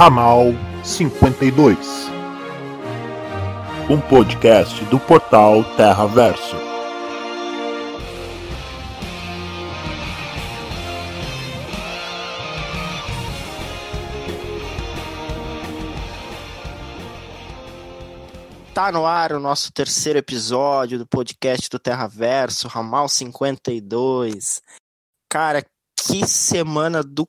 Ramal 52, um podcast do portal Terra Verso. Tá no ar o nosso terceiro episódio do podcast do Terra Verso, Ramal 52. Cara, que semana do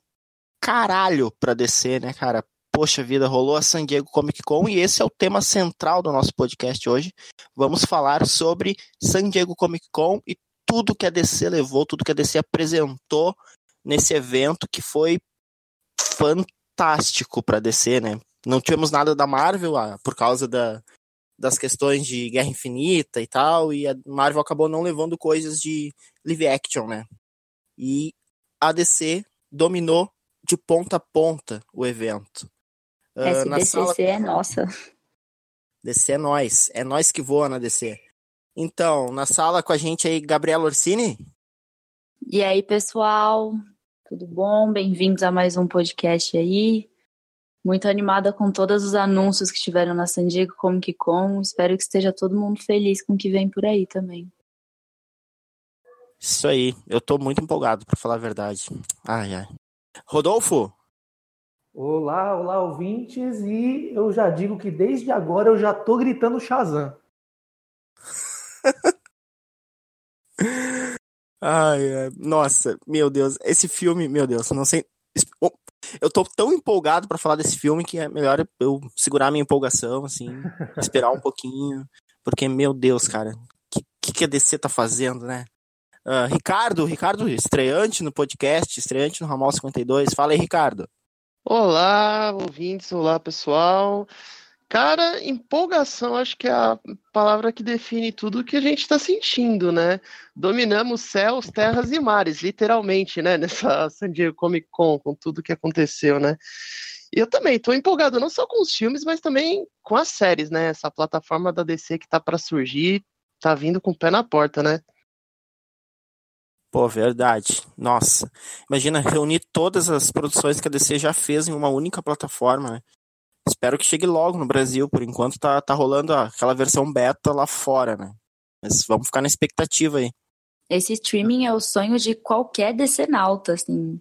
caralho pra descer, né, cara? Poxa vida, rolou a San Diego Comic Con e esse é o tema central do nosso podcast hoje. Vamos falar sobre San Diego Comic Con e tudo que a DC levou, tudo que a DC apresentou nesse evento que foi fantástico para DC, né? Não tivemos nada da Marvel ah, por causa da, das questões de Guerra Infinita e tal, e a Marvel acabou não levando coisas de live action, né? E a DC dominou de ponta a ponta o evento. Uh, na sala... é nossa. DC é nós, é nós que voa na DC. Então, na sala com a gente aí, Gabriela Orsini. E aí, pessoal, tudo bom? Bem-vindos a mais um podcast aí. Muito animada com todos os anúncios que tiveram na San Diego Comic Con. Espero que esteja todo mundo feliz com o que vem por aí também. Isso aí, eu tô muito empolgado, para falar a verdade. Ai, ai. Rodolfo? Olá, olá, ouvintes, e eu já digo que desde agora eu já tô gritando Shazam. ai, nossa, meu Deus, esse filme, meu Deus, não sei. Eu tô tão empolgado para falar desse filme que é melhor eu segurar minha empolgação, assim, esperar um pouquinho, porque, meu Deus, cara, o que, que a DC tá fazendo, né? Uh, Ricardo, Ricardo, estreante no podcast, estreante no Ramal 52. Fala aí, Ricardo. Olá, ouvintes, olá pessoal. Cara, empolgação acho que é a palavra que define tudo o que a gente está sentindo, né? Dominamos céus, terras e mares, literalmente, né? Nessa San Diego Comic Con, com tudo que aconteceu, né? E eu também estou empolgado, não só com os filmes, mas também com as séries, né? Essa plataforma da DC que está para surgir, tá vindo com o pé na porta, né? Pô, verdade. Nossa. Imagina reunir todas as produções que a DC já fez em uma única plataforma, né? Espero que chegue logo no Brasil. Por enquanto tá, tá rolando aquela versão beta lá fora, né? Mas vamos ficar na expectativa aí. Esse streaming é o sonho de qualquer decenalta, assim.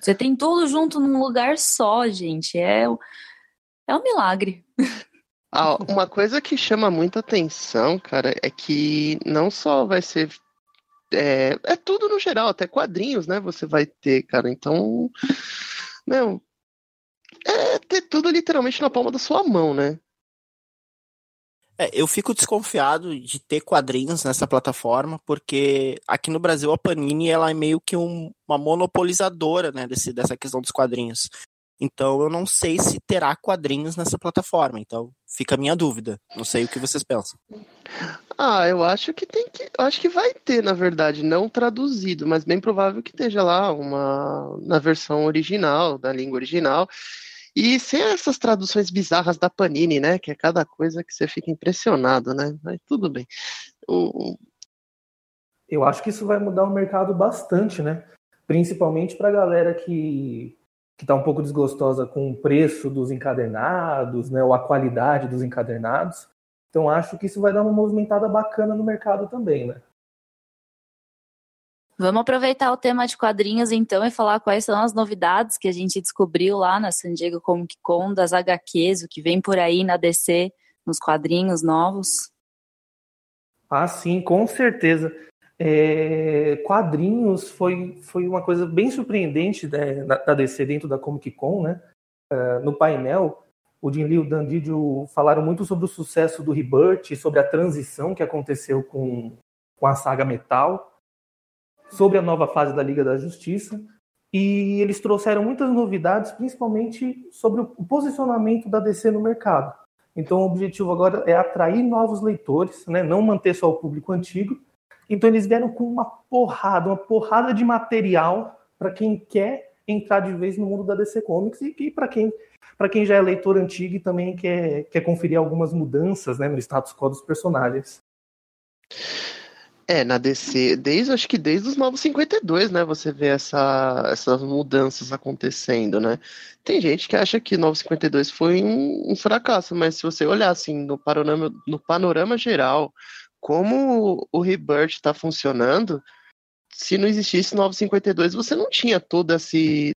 Você tem tudo junto num lugar só, gente. É, é um milagre. Ah, uma coisa que chama muita atenção, cara, é que não só vai ser é, é tudo no geral, até quadrinhos, né? Você vai ter, cara. Então, meu, é ter tudo literalmente na palma da sua mão, né? É, eu fico desconfiado de ter quadrinhos nessa plataforma, porque aqui no Brasil a Panini ela é meio que um, uma monopolizadora né, desse, dessa questão dos quadrinhos. Então eu não sei se terá quadrinhos nessa plataforma. Então fica a minha dúvida. Não sei o que vocês pensam. Ah, eu acho que tem que. acho que vai ter, na verdade, não traduzido, mas bem provável que esteja lá uma na versão original, da língua original. E sem essas traduções bizarras da Panini, né? Que é cada coisa que você fica impressionado, né? Mas tudo bem. O... Eu acho que isso vai mudar o mercado bastante, né? Principalmente para a galera que que está um pouco desgostosa com o preço dos encadernados, né, ou a qualidade dos encadernados. Então acho que isso vai dar uma movimentada bacana no mercado também, né? Vamos aproveitar o tema de quadrinhos então e falar quais são as novidades que a gente descobriu lá na San Diego Comic Con das HQs, o que vem por aí na DC, nos quadrinhos novos. Ah, sim, com certeza. É, quadrinhos foi, foi uma coisa bem surpreendente né, da DC dentro da Comic Con, né? Uh, no painel, o Jim Lee e o Dan Didio falaram muito sobre o sucesso do Rebirth, sobre a transição que aconteceu com, com a saga Metal, sobre a nova fase da Liga da Justiça, e eles trouxeram muitas novidades, principalmente sobre o posicionamento da DC no mercado. Então, o objetivo agora é atrair novos leitores, né? não manter só o público antigo, então eles vieram com uma porrada, uma porrada de material para quem quer entrar de vez no mundo da DC Comics e, e para quem para quem já é leitor antigo e também quer, quer conferir algumas mudanças né, no status quo dos personagens. É, na DC, desde acho que desde os Novos 52, né? Você vê essa, essas mudanças acontecendo, né? Tem gente que acha que Novos 52 foi um, um fracasso, mas se você olhar assim no panorama, no panorama geral, como o Rebirth está funcionando, se não existisse 952, você não tinha todo esse.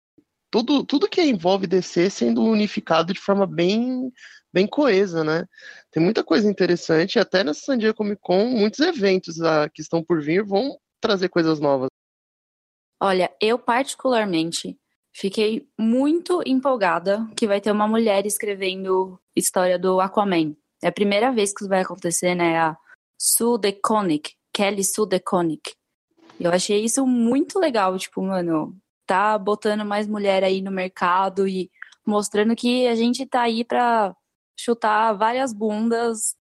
Tudo, tudo que envolve DC sendo unificado de forma bem, bem coesa, né? Tem muita coisa interessante, até nessa San Diego Comic Con, muitos eventos ah, que estão por vir vão trazer coisas novas. Olha, eu particularmente fiquei muito empolgada que vai ter uma mulher escrevendo história do Aquaman. É a primeira vez que isso vai acontecer, né? A Sue DeConnick, Kelly Sue DeConnick. Eu achei isso muito legal, tipo, mano, tá botando mais mulher aí no mercado e mostrando que a gente tá aí pra chutar várias bundas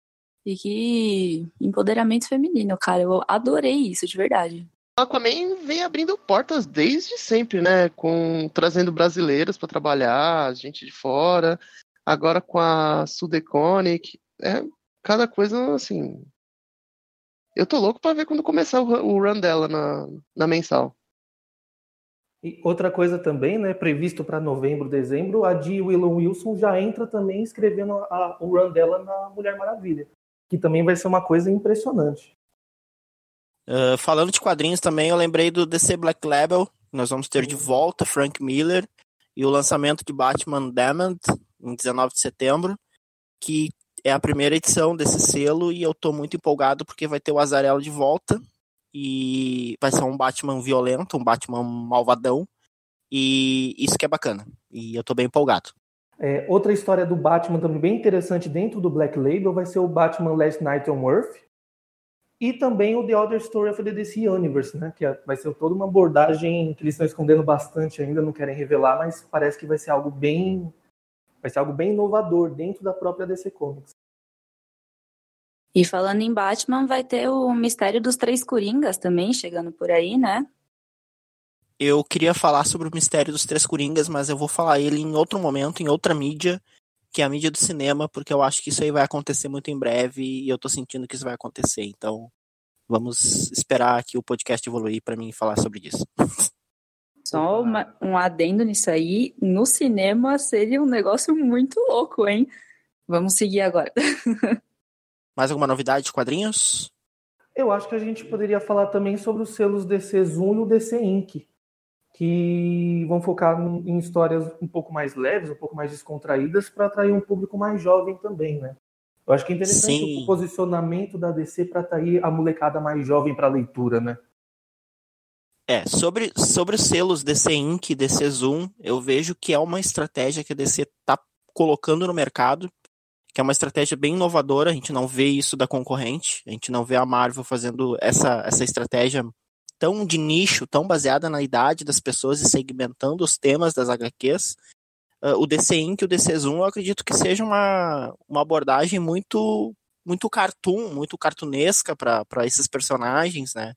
e que empoderamento feminino, cara, eu adorei isso, de verdade. Aquaman vem abrindo portas desde sempre, né? Com trazendo brasileiras para trabalhar, gente de fora. Agora com a Sudeconic, é cada coisa assim eu tô louco para ver quando começar o run dela na, na mensal. E outra coisa também, né, previsto para novembro, dezembro, a de Willow Wilson já entra também escrevendo a, o run dela na Mulher Maravilha, que também vai ser uma coisa impressionante. Uh, falando de quadrinhos também, eu lembrei do DC Black Label, nós vamos ter de volta Frank Miller e o lançamento de Batman Damned em 19 de setembro, que é a primeira edição desse selo e eu tô muito empolgado porque vai ter o Azarelo de volta e vai ser um Batman violento, um Batman malvadão e isso que é bacana e eu tô bem empolgado. É, outra história do Batman também bem interessante dentro do Black Label vai ser o Batman Last Night on Earth e também o The Other Story of the DC Universe, né? Que é, vai ser toda uma abordagem que eles estão escondendo bastante ainda, não querem revelar, mas parece que vai ser algo bem vai ser algo bem inovador dentro da própria DC Comics. E falando em Batman, vai ter o Mistério dos Três Coringas também chegando por aí, né? Eu queria falar sobre o Mistério dos Três Coringas, mas eu vou falar ele em outro momento, em outra mídia, que é a mídia do cinema, porque eu acho que isso aí vai acontecer muito em breve e eu tô sentindo que isso vai acontecer. Então, vamos esperar que o podcast evoluir para mim falar sobre isso. Só uma, um adendo nisso aí, no cinema seria um negócio muito louco, hein? Vamos seguir agora. Mais alguma novidade de quadrinhos? Eu acho que a gente poderia falar também sobre os selos DC Zoom e o DC Inc., que vão focar em histórias um pouco mais leves, um pouco mais descontraídas, para atrair um público mais jovem também, né? Eu acho que é interessante Sim. o posicionamento da DC para atrair a molecada mais jovem para a leitura, né? É, sobre, sobre os selos DC Inc. e DC Zoom, eu vejo que é uma estratégia que a DC está colocando no mercado que é uma estratégia bem inovadora, a gente não vê isso da concorrente, a gente não vê a Marvel fazendo essa, essa estratégia tão de nicho, tão baseada na idade das pessoas e segmentando os temas das HQs. Uh, ah, o DC Inc. e o DC Zoom eu acredito que seja uma, uma abordagem muito muito cartoon, muito cartunesca para esses personagens, né?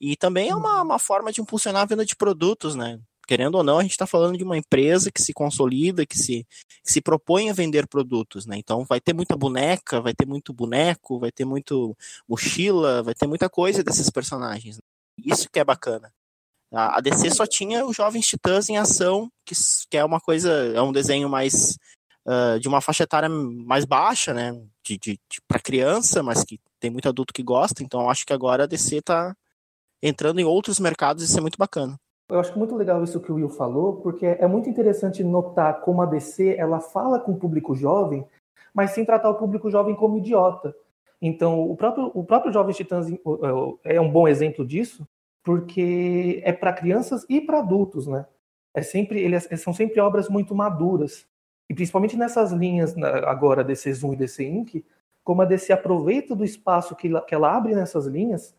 E também é uma, uma forma de impulsionar a venda de produtos, né? Querendo ou não, a gente está falando de uma empresa que se consolida, que se, que se propõe a vender produtos, né? Então vai ter muita boneca, vai ter muito boneco, vai ter muito mochila, vai ter muita coisa desses personagens. Né? Isso que é bacana. A DC só tinha os Jovens Titãs em ação, que, que é uma coisa, é um desenho mais uh, de uma faixa etária mais baixa, né? De, de, de para criança, mas que tem muito adulto que gosta. Então acho que agora a DC está entrando em outros mercados e isso é muito bacana. Eu acho muito legal isso que o Will falou, porque é muito interessante notar como a DC ela fala com o público jovem, mas sem tratar o público jovem como idiota. Então, o próprio, o próprio Jovens Titãs é um bom exemplo disso, porque é para crianças e para adultos, né? É sempre, eles são sempre obras muito maduras. E principalmente nessas linhas agora DC Zoom e DC Inc., como a DC aproveita do espaço que ela, que ela abre nessas linhas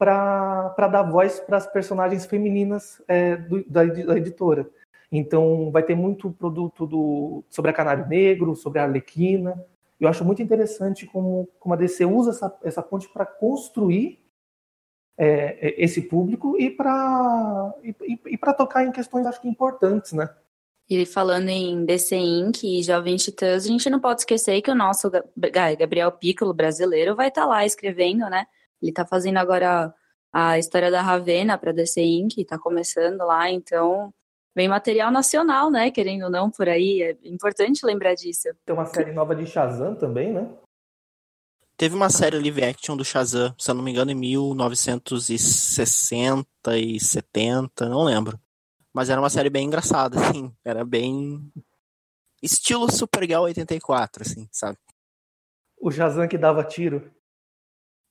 para dar voz para as personagens femininas é, do, da, da, editora. Então, vai ter muito produto do, sobre a Canário Negro, sobre a Arlequina. Eu acho muito interessante como, como a DC usa essa, essa ponte para construir é, é, esse público e para e, e para tocar em questões, acho que importantes, né? E falando em DC Inc. e Jovens Titãs, a gente não pode esquecer que o nosso Gabriel Piccolo brasileiro vai estar tá lá escrevendo, né? Ele tá fazendo agora a história da Ravena para DC Inc, tá começando lá, então vem material nacional, né? Querendo ou não, por aí. É importante lembrar disso. Tem uma série nova de Shazam também, né? Teve uma série live action do Shazam, se eu não me engano, em 1960 e 70, não lembro. Mas era uma série bem engraçada, assim. Era bem. Estilo Supergirl 84, assim, sabe? O Shazam que dava tiro.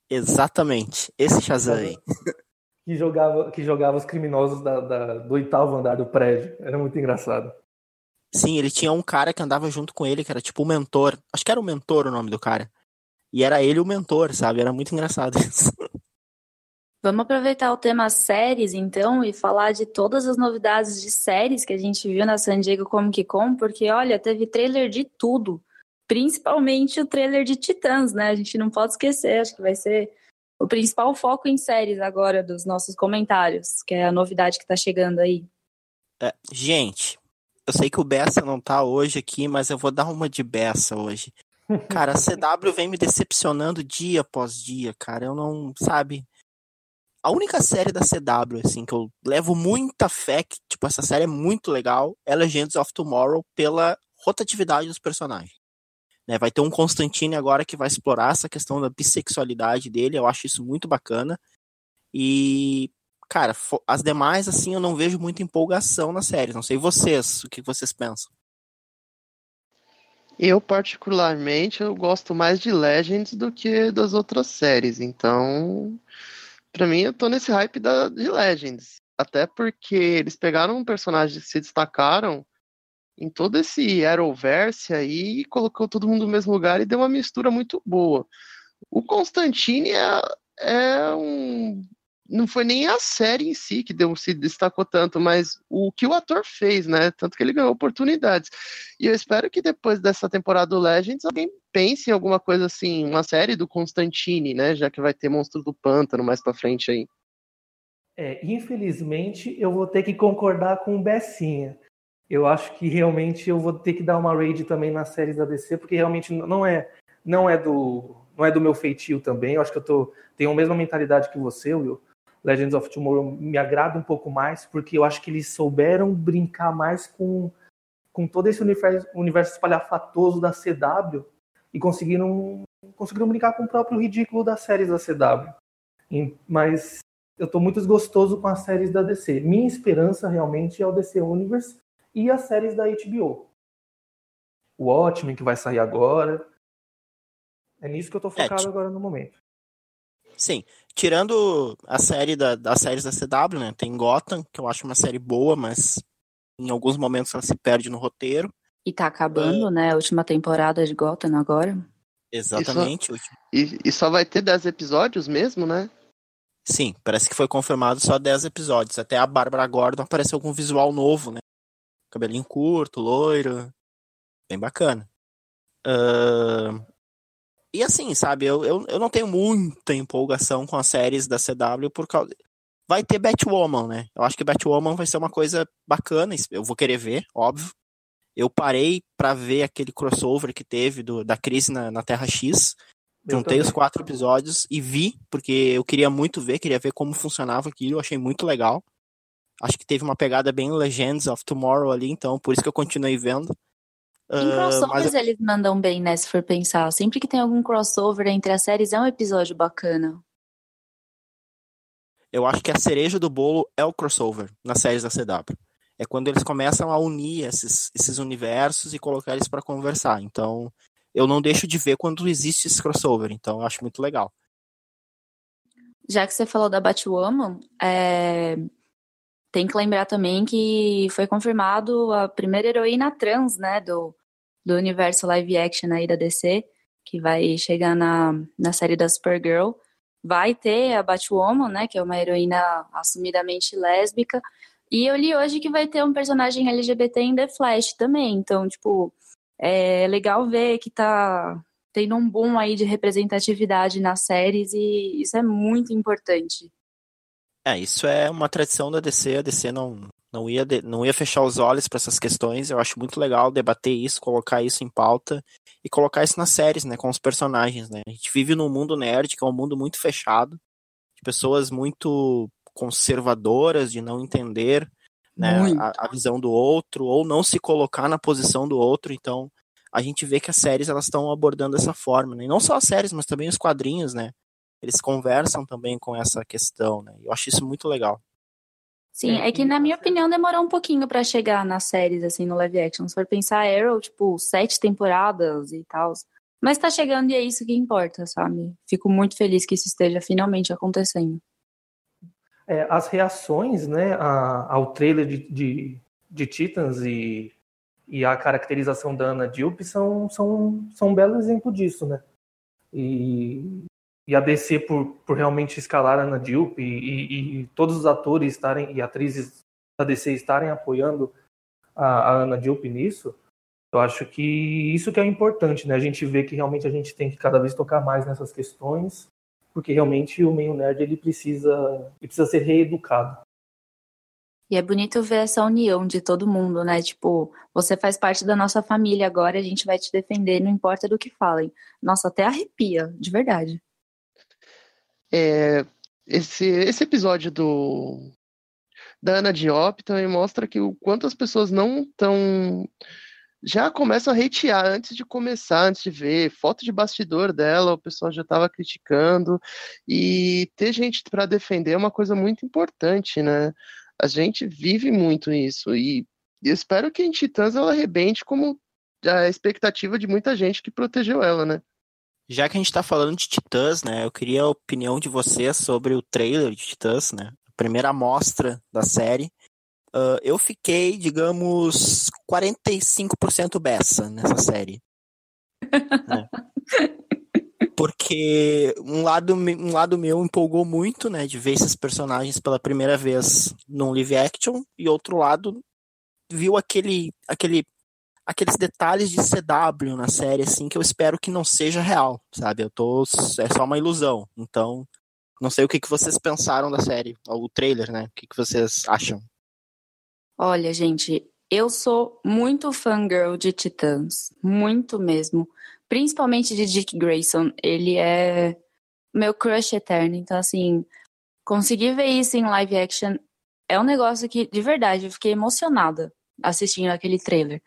Exatamente. Esse Shazam aí. Que jogava, que jogava os criminosos da, da, do oitavo andar do prédio. Era muito engraçado. Sim, ele tinha um cara que andava junto com ele, que era tipo o mentor. Acho que era o mentor o nome do cara. E era ele o mentor, sabe? Era muito engraçado isso. Vamos aproveitar o tema séries, então, e falar de todas as novidades de séries que a gente viu na San Diego Comic Con, porque, olha, teve trailer de tudo. Principalmente o trailer de Titãs, né? A gente não pode esquecer, acho que vai ser o principal foco em séries agora dos nossos comentários, que é a novidade que tá chegando aí. É, gente, eu sei que o Bessa não tá hoje aqui, mas eu vou dar uma de Bessa hoje. Cara, a CW vem me decepcionando dia após dia, cara. Eu não, sabe? A única série da CW, assim, que eu levo muita fé, que, tipo, essa série é muito legal, é Legends of Tomorrow pela rotatividade dos personagens. Né, vai ter um Constantine agora que vai explorar essa questão da bissexualidade dele, eu acho isso muito bacana. E, cara, as demais, assim, eu não vejo muita empolgação na série. Não sei vocês, o que vocês pensam. Eu, particularmente, eu gosto mais de Legends do que das outras séries. Então, para mim, eu tô nesse hype da, de Legends. Até porque eles pegaram personagens que se destacaram em todo esse Arrowverse aí colocou todo mundo no mesmo lugar e deu uma mistura muito boa. O Constantine é, é um não foi nem a série em si que deu, se destacou tanto, mas o que o ator fez, né? Tanto que ele ganhou oportunidades. E eu espero que depois dessa temporada do Legends alguém pense em alguma coisa assim, uma série do Constantine, né? Já que vai ter Monstro do Pântano mais pra frente aí. É, infelizmente, eu vou ter que concordar com o Bessinha. Eu acho que realmente eu vou ter que dar uma raid também nas séries da DC, porque realmente não é não é do não é do meu feitio também. Eu acho que eu tô tenho a mesma mentalidade que você, Will. Legends of Tomorrow me agrada um pouco mais, porque eu acho que eles souberam brincar mais com, com todo esse universo, universo espalhafatoso da CW e conseguiram, conseguiram brincar com o próprio ridículo das séries da CW. Mas eu estou muito desgostoso com as séries da DC. Minha esperança realmente é o DC Universe e as séries da HBO. O Watchmen, que vai sair agora. É nisso que eu estou é, focado é, agora no momento. Sim. Tirando a série da, das séries da CW, né? Tem Gotham, que eu acho uma série boa, mas em alguns momentos ela se perde no roteiro. E tá acabando, é... né? A última temporada de Gotham agora. Exatamente. E só, e, e só vai ter 10 episódios mesmo, né? Sim, parece que foi confirmado só 10 episódios. Até a Bárbara Gordon apareceu com um visual novo, né? Cabelinho curto, loiro. Bem bacana. Uh, e assim, sabe, eu, eu, eu não tenho muita empolgação com as séries da CW por causa. Vai ter Batwoman, né? Eu acho que Batwoman vai ser uma coisa bacana, eu vou querer ver, óbvio. Eu parei para ver aquele crossover que teve do, da crise na, na Terra X. Juntei os quatro episódios e vi, porque eu queria muito ver, queria ver como funcionava aquilo, eu achei muito legal. Acho que teve uma pegada bem Legends of Tomorrow ali, então por isso que eu continuei vendo. Em crossovers uh, mas... eles mandam bem, né? Se for pensar. Sempre que tem algum crossover entre as séries, é um episódio bacana. Eu acho que a cereja do bolo é o crossover nas séries da CW. É quando eles começam a unir esses, esses universos e colocar eles para conversar. Então, eu não deixo de ver quando existe esse crossover. Então, eu acho muito legal. Já que você falou da Batwoman, é... tem que lembrar também que foi confirmado a primeira heroína trans, né, do, do universo live action aí da DC, que vai chegar na, na série da Supergirl. Vai ter a Batwoman, né, que é uma heroína assumidamente lésbica. E eu li hoje que vai ter um personagem LGBT em The Flash também. Então, tipo, é legal ver que tá tendo um boom aí de representatividade nas séries e isso é muito importante. É, isso é uma tradição da DC. A DC não, Não ia, de, não ia fechar os olhos para essas questões. Eu acho muito legal debater isso, colocar isso em pauta e colocar isso nas séries, né, com os personagens, né? A gente vive num mundo nerd que é um mundo muito fechado, de pessoas muito conservadoras, de não entender né, a, a, visão do outro ou não se colocar na posição do outro. Então, a gente vê que as séries elas estão abordando dessa forma, né? E não só as séries, mas também os quadrinhos, né? Eles conversam também com essa questão, né? Eu acho isso muito legal. Sim, é que na minha opinião demorou um pouquinho para chegar nas séries, assim, no live action. Se for pensar Arrow, tipo, sete temporadas e tal. Mas tá chegando e é isso que importa, sabe? Fico muito feliz que isso esteja finalmente acontecendo. É, as reações, né, a, ao trailer de, de, de, Titans e, e a caracterização da Ana Dilp são, são, são um belo exemplo disso, né? E e a DC por, por realmente escalar a Ana Dilp e, e, e, todos os atores estarem e atrizes da DC estarem apoiando a, a Ana Dilp nisso, eu acho que isso que é importante, né? A gente vê que realmente a gente tem que cada vez tocar mais nessas questões, porque realmente o meio nerd ele precisa, ele precisa ser reeducado. E é bonito ver essa união de todo mundo, né? Tipo, você faz parte da nossa família agora, a gente vai te defender, não importa do que falem. Nossa, até arrepia, de verdade. É, esse, esse episódio do da Ana Diop também mostra que o quanto as pessoas não estão já começam a hatear antes de começar, antes de ver foto de bastidor dela, o pessoal já estava criticando e ter gente para defender é uma coisa muito importante, né? A gente vive muito isso e eu espero que em Titãs ela arrebente como a expectativa de muita gente que protegeu ela, né? Já que a gente tá falando de Titãs, né? Eu queria a opinião de vocês sobre o trailer de Titãs, né? A primeira amostra da série. Uh, eu fiquei, digamos, 45% beça nessa série. né? Porque um lado, um lado meu empolgou muito, né? De ver esses personagens pela primeira vez num live action, e outro lado viu aquele, aquele aqueles detalhes de CW na série, assim, que eu espero que não seja real, sabe? Eu tô. É só uma ilusão. Então, não sei o que, que vocês pensaram da série, o trailer, né? O que, que vocês acham? Olha, gente, eu sou muito fangirl de Titãs. Muito mesmo. Principalmente de Dick Grayson. Ele é meu crush eterno. Então, assim, conseguir ver isso em live action é um negócio que, de verdade, eu fiquei emocionada assistindo aquele trailer.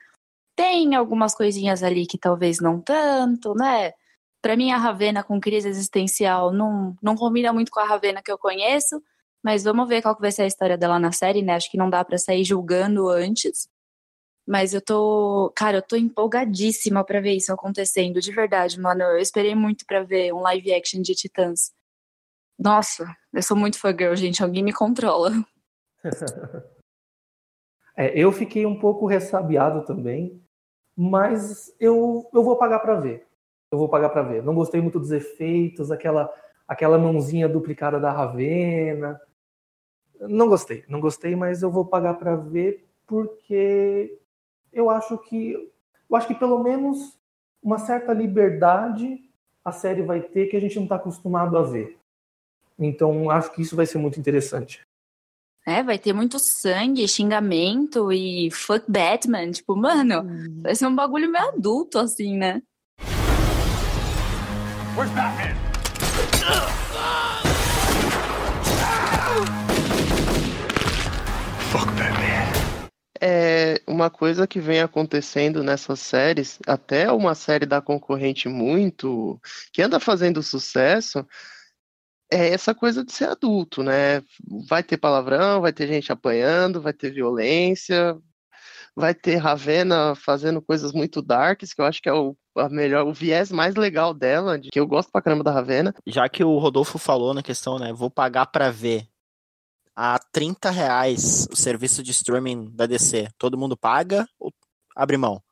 Tem algumas coisinhas ali que talvez não tanto, né? Para mim, a Ravena com crise existencial não, não combina muito com a Ravena que eu conheço, mas vamos ver qual que vai ser a história dela na série, né? Acho que não dá para sair julgando antes. Mas eu tô, cara, eu tô empolgadíssima para ver isso acontecendo, de verdade, mano. Eu esperei muito para ver um live action de Titãs. Nossa, eu sou muito fangirl, gente. Alguém me controla. é, eu fiquei um pouco ressabiado também, mas eu, eu vou pagar para ver. Eu vou pagar para ver. Não gostei muito dos efeitos, aquela aquela mãozinha duplicada da Ravena. Não gostei, não gostei, mas eu vou pagar para ver porque eu acho que eu acho que pelo menos uma certa liberdade a série vai ter que a gente não está acostumado a ver. Então acho que isso vai ser muito interessante. É, vai ter muito sangue, xingamento e fuck Batman. Tipo, mano, hum. vai ser um bagulho meio adulto, assim, né? Where's Batman? Fuck Batman. É uma coisa que vem acontecendo nessas séries, até uma série da concorrente muito que anda fazendo sucesso, é essa coisa de ser adulto, né? Vai ter palavrão, vai ter gente apanhando, vai ter violência, vai ter Ravena fazendo coisas muito darks, que eu acho que é o a melhor, o viés mais legal dela, de que eu gosto pra caramba da Ravena. Já que o Rodolfo falou na questão, né? Vou pagar pra ver. A 30 reais o serviço de streaming da DC, todo mundo paga ou abre mão?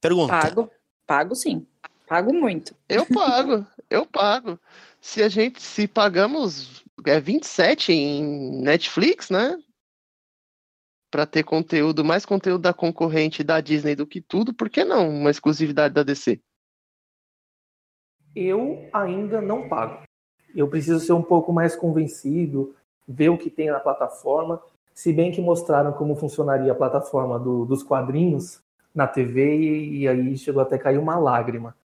Pergunta. Pago, pago sim. Pago muito. Eu pago, eu pago se a gente se pagamos é 27 em Netflix, né? Para ter conteúdo, mais conteúdo da concorrente da Disney do que tudo, por que não uma exclusividade da DC? Eu ainda não pago. Eu preciso ser um pouco mais convencido, ver o que tem na plataforma. Se bem que mostraram como funcionaria a plataforma do, dos quadrinhos na TV e, e, aí chegou até cair uma lágrima.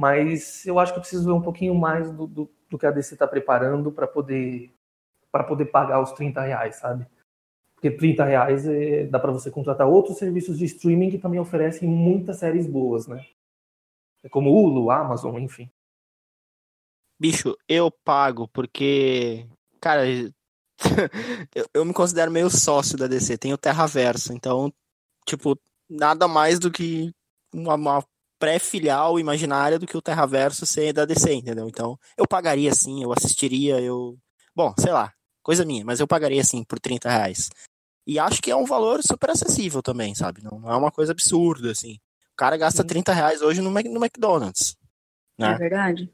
Mas eu acho que eu preciso ver um pouquinho mais do, do, do que a DC está preparando para poder para poder pagar os 30 reais, sabe? Porque 30 reais é, dá para você contratar outros serviços de streaming que também oferecem muitas séries boas, né? É como Hulu, Amazon, enfim. Bicho, eu pago porque, cara, eu, eu me considero meio sócio da DC, tenho Terraverso, então, tipo, nada mais do que uma, uma pré-filial imaginária do que o Terraverso ser da DC, entendeu? Então, eu pagaria sim, eu assistiria, eu. Bom, sei lá, coisa minha, mas eu pagaria assim por 30 reais. E acho que é um valor super acessível também, sabe? Não, não é uma coisa absurda, assim. O cara gasta 30 reais hoje no, no McDonald's. Né? É verdade.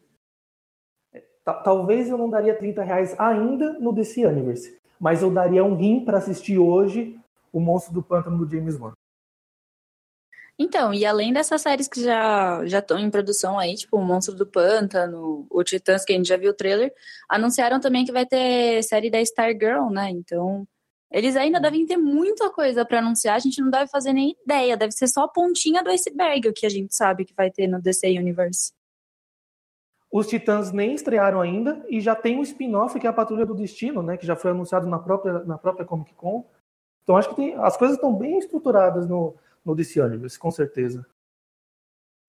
Talvez eu não daria 30 reais ainda no DC Universe, mas eu daria um rim para assistir hoje o Monstro do Pântano do James Wan. Então, e além dessas séries que já estão em produção aí, tipo o Monstro do Pântano, o Titãs, que a gente já viu o trailer, anunciaram também que vai ter série da Stargirl, né? Então, eles ainda devem ter muita coisa para anunciar, a gente não deve fazer nem ideia, deve ser só a pontinha do iceberg o que a gente sabe que vai ter no DC Universe. Os Titãs nem estrearam ainda e já tem um spin-off que é a Patrulha do Destino, né, que já foi anunciado na própria, na própria Comic Con. Então acho que tem, as coisas estão bem estruturadas no, no DC Universe, com certeza.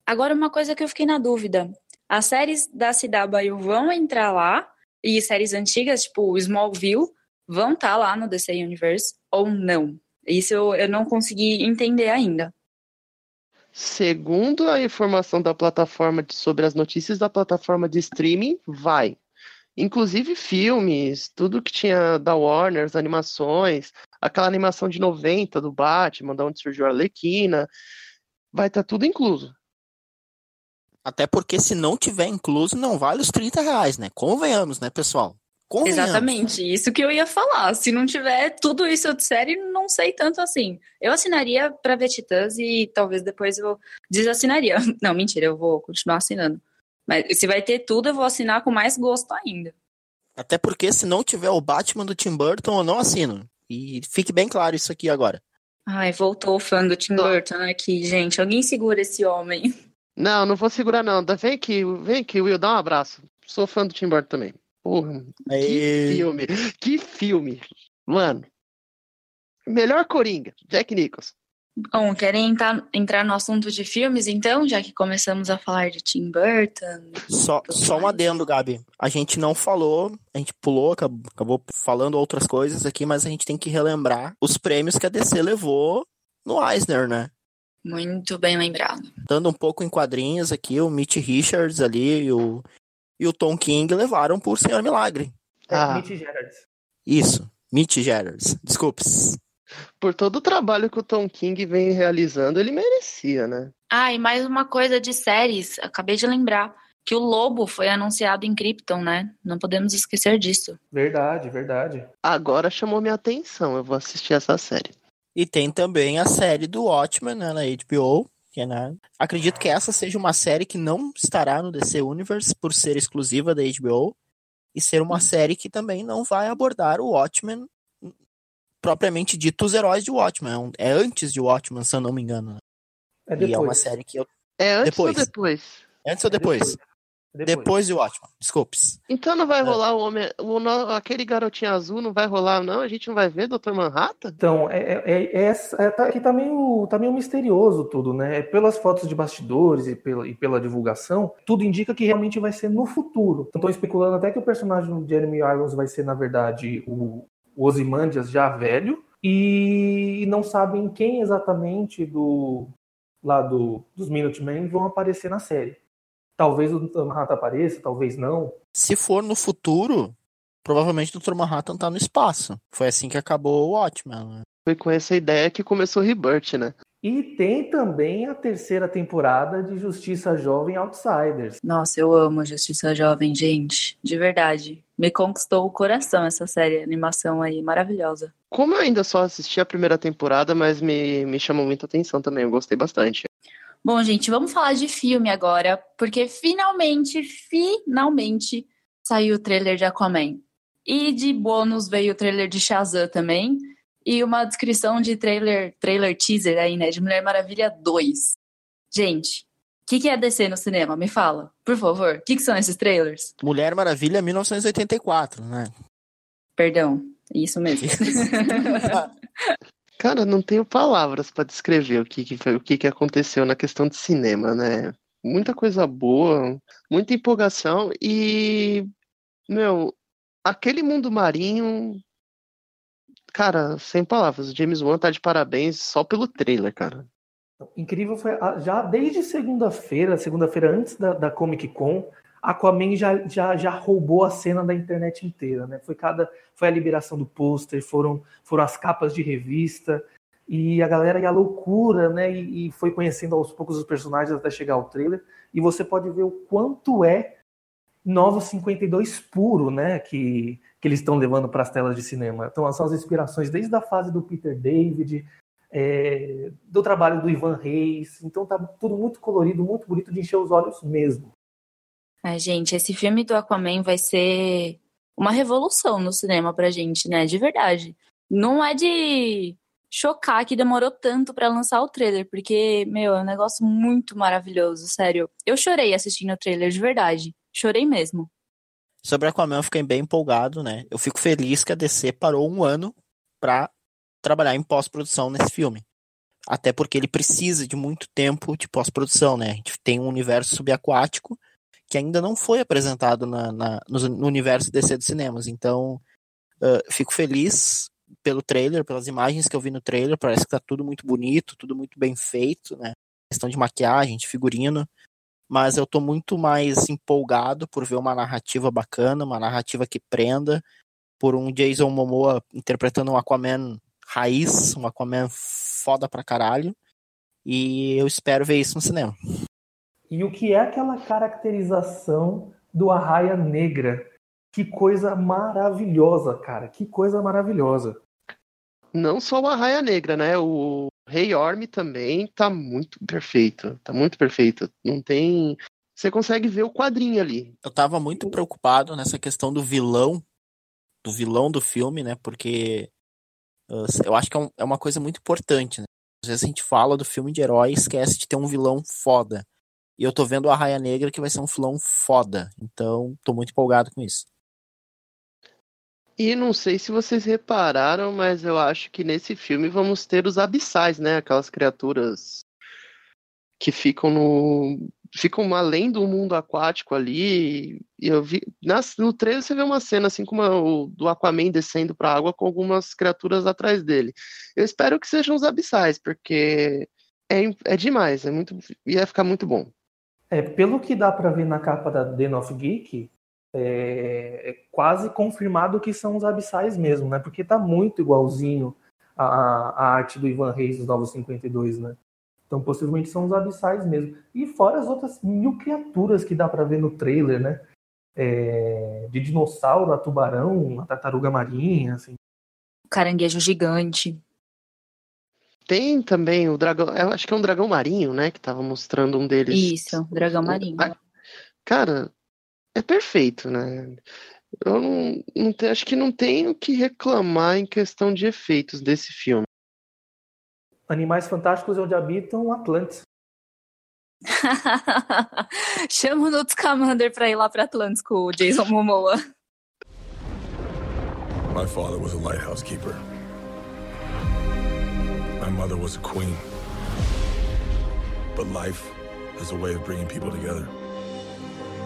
Agora uma coisa que eu fiquei na dúvida. As séries da CW vão entrar lá e séries antigas, tipo Smallville, vão estar tá lá no DC Universe ou não? Isso eu, eu não consegui entender ainda. Segundo a informação da plataforma de, sobre as notícias da plataforma de streaming, vai. Inclusive filmes, tudo que tinha da Warner, as animações, aquela animação de 90 do Batman, da onde surgiu a Arlequina, vai estar tá tudo incluso. Até porque se não tiver incluso, não vale os 30 reais, né? Convenhamos, né, pessoal? Exatamente, isso que eu ia falar. Se não tiver tudo isso de série, não sei tanto assim. Eu assinaria pra ver Titãs e talvez depois eu desassinaria. Não, mentira, eu vou continuar assinando. Mas se vai ter tudo, eu vou assinar com mais gosto ainda. Até porque se não tiver o Batman do Tim Burton, eu não assino. E fique bem claro isso aqui agora. Ai, voltou o fã do Tim Burton aqui, gente. Alguém segura esse homem. Não, não vou segurar não. Vem aqui, vem aqui, Will, dá um abraço. Sou fã do Tim Burton também. Porra, que filme. Que filme. Mano. Melhor Coringa, Jack Nicholson. Bom, querem entrar, entrar no assunto de filmes, então, já que começamos a falar de Tim Burton? Só, só um adendo, Gabi. A gente não falou, a gente pulou, acabou, acabou falando outras coisas aqui, mas a gente tem que relembrar os prêmios que a DC levou no Eisner, né? Muito bem lembrado. Dando um pouco em quadrinhos aqui, o Mitch Richards ali, o e o Tom King levaram por Senhor Milagre. É, ah. Mitch Gerards. Isso, Mitch Gerards. Desculpes. Por todo o trabalho que o Tom King vem realizando, ele merecia, né? Ah, e mais uma coisa de séries, acabei de lembrar que o Lobo foi anunciado em Krypton, né? Não podemos esquecer disso. Verdade, verdade. Agora chamou minha atenção, eu vou assistir essa série. E tem também a série do Watchmen né, na HBO, que né? Acredito que essa seja uma série que não estará no DC Universe por ser exclusiva da HBO e ser uma série que também não vai abordar o Watchmen propriamente dito os heróis de Watchmen. É, é antes de Watchmen, se eu não me engano. Né? É e é uma série que eu. É antes depois. ou depois? Antes ou depois? depois. Depois. Depois de Watchmen, desculpes. Então não vai é. rolar o homem. O, aquele garotinho azul não vai rolar, não? A gente não vai ver Dr. Manhattan? Então, é, é, é, é tá, aqui tá meio, tá meio misterioso tudo, né? Pelas fotos de bastidores e pela, e pela divulgação, tudo indica que realmente vai ser no futuro. Estão especulando até que o personagem do Jeremy Irons vai ser, na verdade, o, o Ozymandias já velho. E não sabem quem exatamente do lá do, dos Minutemen vão aparecer na série. Talvez o Dr. Manhattan apareça, talvez não. Se for no futuro, provavelmente o Dr. Manhattan tá no espaço. Foi assim que acabou o Watchmen. Né? Foi com essa ideia que começou o Rebirth, né? E tem também a terceira temporada de Justiça Jovem Outsiders. Nossa, eu amo Justiça Jovem, gente. De verdade. Me conquistou o coração essa série, animação aí, maravilhosa. Como eu ainda só assisti a primeira temporada, mas me, me chamou muita atenção também, eu gostei bastante. Bom, gente, vamos falar de filme agora, porque finalmente, finalmente saiu o trailer de Aquaman. E de bônus veio o trailer de Shazam também. e uma descrição de trailer, trailer teaser aí, né? De Mulher Maravilha 2. Gente, o que, que é DC no cinema? Me fala, por favor. O que, que são esses trailers? Mulher Maravilha 1984, né? Perdão, isso mesmo. Cara, não tenho palavras para descrever o que, que foi, o que, que aconteceu na questão de cinema, né? Muita coisa boa, muita empolgação e, meu, aquele mundo marinho, cara, sem palavras. O James Wan tá de parabéns só pelo trailer, cara. Incrível foi já desde segunda-feira, segunda-feira antes da, da Comic Con, Aquaman já, já, já roubou a cena da internet inteira, né? Foi cada foi a liberação do pôster, foram foram as capas de revista e a galera ia à loucura, né? E, e, foi conhecendo aos poucos os personagens até chegar ao trailer e você pode ver o quanto é Nova 52 puro, né? Que que eles estão levando para as telas de cinema. Então são as inspirações desde a fase do Peter David, é, do trabalho do Ivan Reis. Então tá tudo muito colorido, muito bonito de encher os olhos mesmo. Ai, gente, esse filme do Aquaman vai ser uma revolução no cinema pra gente, né? De verdade. Não é de chocar que demorou tanto para lançar o trailer, porque, meu, é um negócio muito maravilhoso, sério. Eu chorei assistindo o trailer, de verdade. Chorei mesmo. Sobre Aquaman, eu fiquei bem empolgado, né? Eu fico feliz que a DC parou um ano pra trabalhar em pós-produção nesse filme. Até porque ele precisa de muito tempo de pós-produção, né? A gente tem um universo subaquático que ainda não foi apresentado na, na no, universo DC dos cinemas. Então, uh, fico feliz pelo trailer, pelas imagens que eu vi no trailer. Parece que tá tudo muito bonito, tudo muito bem feito, né? Questão de maquiagem, de figurino. Mas eu tô muito mais empolgado por ver uma narrativa bacana, uma narrativa que prenda, por um Jason Momoa interpretando um Aquaman raiz, um Aquaman foda pra caralho. E eu espero ver isso no cinema. E o que é aquela caracterização do Arraia Negra? Que coisa maravilhosa, cara. Que coisa maravilhosa. Não só o Arraia Negra, né? O Rei Orm também tá muito perfeito. Tá muito perfeito. Não tem. Você consegue ver o quadrinho ali. Eu tava muito preocupado nessa questão do vilão, do vilão do filme, né? Porque eu acho que é, um, é uma coisa muito importante, né? Às vezes a gente fala do filme de herói e esquece de ter um vilão foda. E eu tô vendo a Raia Negra que vai ser um filão foda. Então, tô muito empolgado com isso. E não sei se vocês repararam, mas eu acho que nesse filme vamos ter os abissais, né? Aquelas criaturas que ficam no ficam além do mundo aquático ali. E eu vi no trailer você vê uma cena assim como o do Aquaman descendo para a água com algumas criaturas atrás dele. Eu espero que sejam os abissais, porque é, é demais, é muito ia ficar muito bom. É, pelo que dá para ver na capa da The of Geek, é, é, quase confirmado que são os abissais mesmo, né? Porque tá muito igualzinho a, a arte do Ivan Reis dos Novos 52, né? Então possivelmente são os abissais mesmo. E fora as outras mil criaturas que dá para ver no trailer, né? É, de dinossauro a tubarão, a tartaruga marinha, assim. Caranguejo gigante. Tem também o dragão, eu acho que é um dragão marinho, né? Que tava mostrando um deles. Isso, dragão marinho. Cara, é perfeito, né? Eu não, não acho que não tenho o que reclamar em questão de efeitos desse filme. Animais Fantásticos é onde habitam Atlantis. Chama o Newt Scamander pra ir lá pra Atlantis com o Jason Momoa. My father was a lighthouse keeper. My mother was a queen. But life has a way of bringing people together.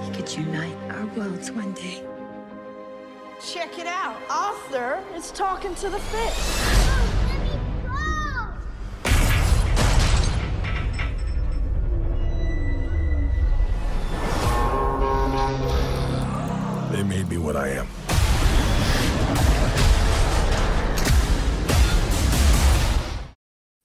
We could unite our worlds one day. Check it out. Arthur is talking to the fish. They made me what I am.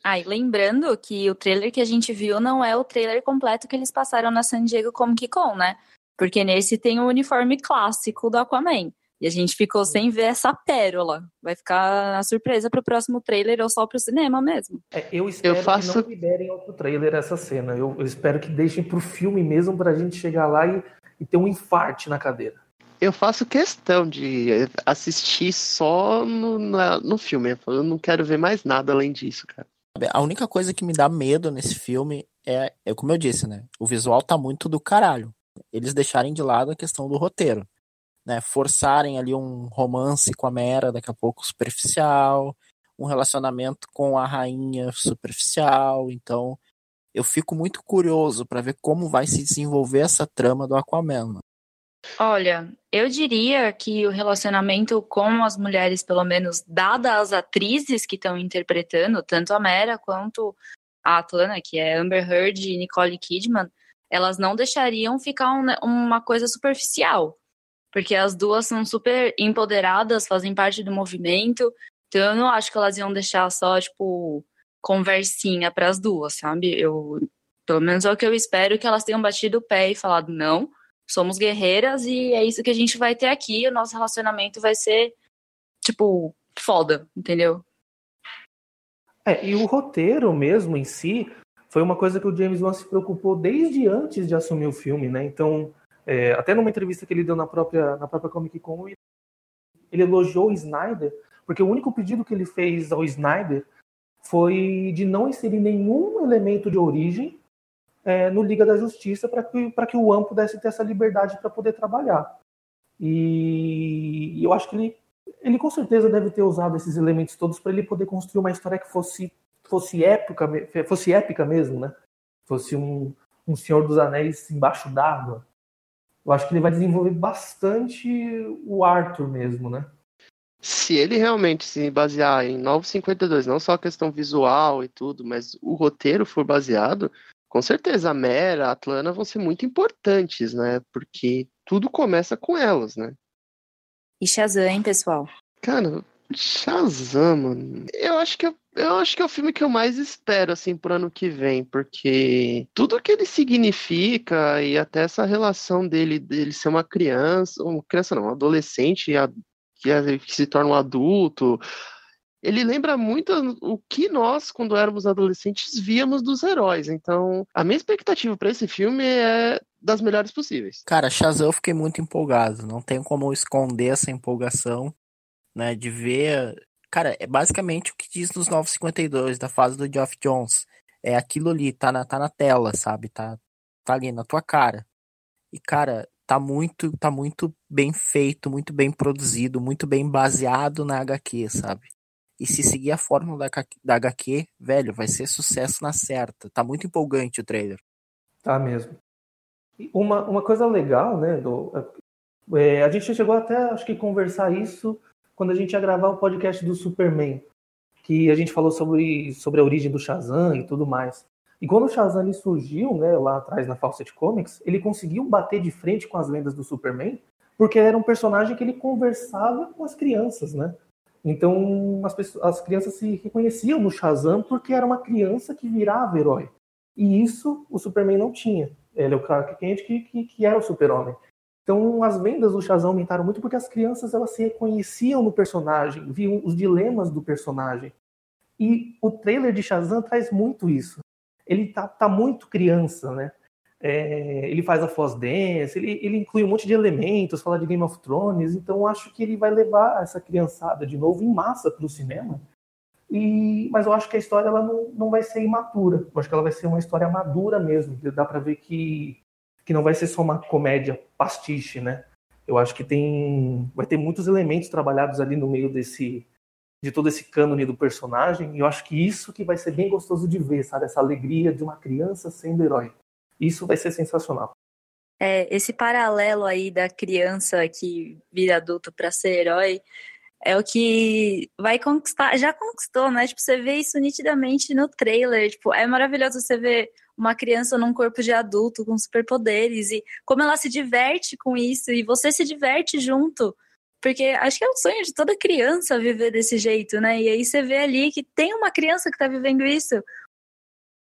Ah, e lembrando que o trailer que a gente viu não é o trailer completo que eles passaram na San Diego Comic Con, né? Porque nesse tem o uniforme clássico do Aquaman. E a gente ficou sem ver essa pérola. Vai ficar a surpresa pro próximo trailer ou só pro cinema mesmo. É, eu espero eu faço... que não liberem outro trailer essa cena. Eu, eu espero que deixem pro filme mesmo pra gente chegar lá e, e ter um infarte na cadeira. Eu faço questão de assistir só no, na- no filme. Eu não quero ver mais nada além disso, cara. A única coisa que me dá medo nesse filme é, é como eu disse, né? O visual tá muito do caralho. Eles deixarem de lado a questão do roteiro, né? Forçarem ali um romance com a Mera, daqui a pouco superficial, um relacionamento com a rainha superficial. Então, eu fico muito curioso pra ver como vai se desenvolver essa trama do Aquaman. Olha, eu diria que o relacionamento com as mulheres, pelo menos dada as atrizes que estão interpretando, tanto a Mera quanto a Atlanta, que é Amber Heard e Nicole Kidman, elas não deixariam ficar um- uma coisa superficial. Porque as duas são super empoderadas, fazem parte do movimento. Então eu não acho que elas iam deixar só, tipo, conversinha para as duas, sabe? Eu, pelo menos é o que eu espero que elas tenham batido o pé e falado, não, somos guerreiras e é isso que a gente vai ter aqui. O nosso relacionamento vai ser, tipo, foda, entendeu? É, e o roteiro mesmo em si foi uma coisa que o James Wan se preocupou desde antes de assumir o filme, né? Então, é, até numa entrevista que ele deu na própria, na própria Comic Con, ele elogiou o Snyder, porque o único pedido que ele fez ao Snyder foi de não inserir nenhum elemento de origem é, no Liga da Justiça para que, pra que o Wan pudesse ter essa liberdade para poder trabalhar. E, e eu acho que ele, ele com certeza deve ter usado esses elementos todos para ele poder construir uma história que fosse, fosse, épica, fosse épica mesmo, né? Fosse um, um Senhor dos Anéis embaixo d'água. Eu acho que ele vai desenvolver bastante o Arthur mesmo, né? Se ele realmente se basear em 952, não só a questão visual e tudo, mas o roteiro for baseado, com certeza a Mera, a Atlana vão ser muito importantes, né? Porque tudo começa com elas, né? E Shazam, hein, pessoal? Cara, Shazam, mano. Eu acho que é- eu acho que é o filme que eu mais espero assim pro ano que vem, porque tudo que ele significa e até essa relação dele dele ser uma criança, uma criança não, um adolescente e a- que, é- que se torna um adulto, ele lembra muito o que nós, quando éramos adolescentes, víamos dos heróis. Então, a minha expectativa pra esse filme é das melhores possíveis. Cara, Shazam eu fiquei muito empolgado. Não tem como esconder essa empolgação, né? De ver. Cara, é basicamente o que diz nos 952, da fase do Geoff Jones. É aquilo ali, tá na, tá na tela, sabe? Tá, tá ali na tua cara. E, cara, tá muito, tá muito bem feito, muito bem produzido, muito bem baseado na HQ, sabe? E se seguir a fórmula da, da HQ, velho, vai ser sucesso na certa. Tá muito empolgante o trailer. Tá mesmo. Uma, uma coisa legal, né? Do, é, a gente chegou até, acho que, conversar isso quando a gente ia gravar o podcast do Superman, que a gente falou sobre, sobre a origem do Shazam e tudo mais. E quando o Shazam surgiu, né, lá atrás na Fawcett Comics, ele conseguiu bater de frente com as lendas do Superman, porque era um personagem que ele conversava com as crianças, né? Então as, pessoas, as crianças se reconheciam no Shazam porque era uma criança que virava herói. E isso o Superman não tinha. Ele é o Clark Kent que, que, que era o super-homem. Então as vendas do Shazam aumentaram muito porque as crianças elas se reconheciam no personagem, viam os dilemas do personagem. E o trailer de Shazam traz muito isso. Ele tá, tá muito criança, né? É, ele faz a Foz Dance, ele, ele inclui um monte de elementos, fala de Game of Thrones, então acho que ele vai levar essa criançada de novo em massa para o cinema. E, mas eu acho que a história ela não, não vai ser imatura. Eu acho que ela vai ser uma história madura mesmo. Dá para ver que, que não vai ser só uma comédia pastiche, né? Eu acho que tem vai ter muitos elementos trabalhados ali no meio desse de todo esse cânone do personagem. E eu acho que isso que vai ser bem gostoso de ver, sabe? Essa alegria de uma criança sendo herói. Isso vai ser sensacional. É, esse paralelo aí da criança que vira adulto para ser herói é o que vai conquistar, já conquistou, né? Tipo, você vê isso nitidamente no trailer. Tipo, é maravilhoso você ver uma criança num corpo de adulto com superpoderes e como ela se diverte com isso e você se diverte junto. Porque acho que é o sonho de toda criança viver desse jeito, né? E aí você vê ali que tem uma criança que tá vivendo isso.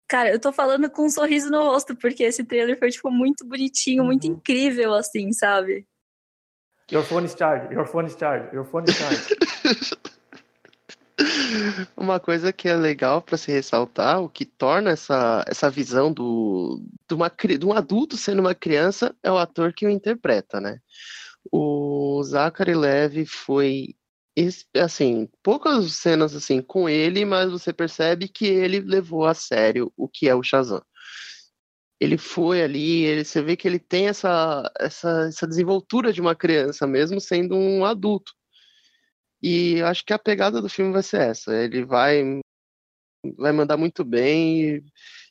Cara, eu tô falando com um sorriso no rosto, porque esse trailer foi, tipo, muito bonitinho, muito Uhum. incrível, assim, sabe? Your phone is charged, your phone is charged, your phone is charged. Uma coisa que é legal para se ressaltar, o que torna essa, essa visão do, de, uma, cri- de um adulto sendo uma criança é o ator que o interpreta, né? O Zachary Levy foi assim, poucas cenas assim com ele, mas você percebe que ele levou a sério o que é o Shazam. Ele foi ali, ele, você vê que ele tem essa, essa, essa desenvoltura de uma criança, mesmo sendo um adulto. E acho que a pegada do filme vai ser essa. Ele vai, vai mandar muito bem. E,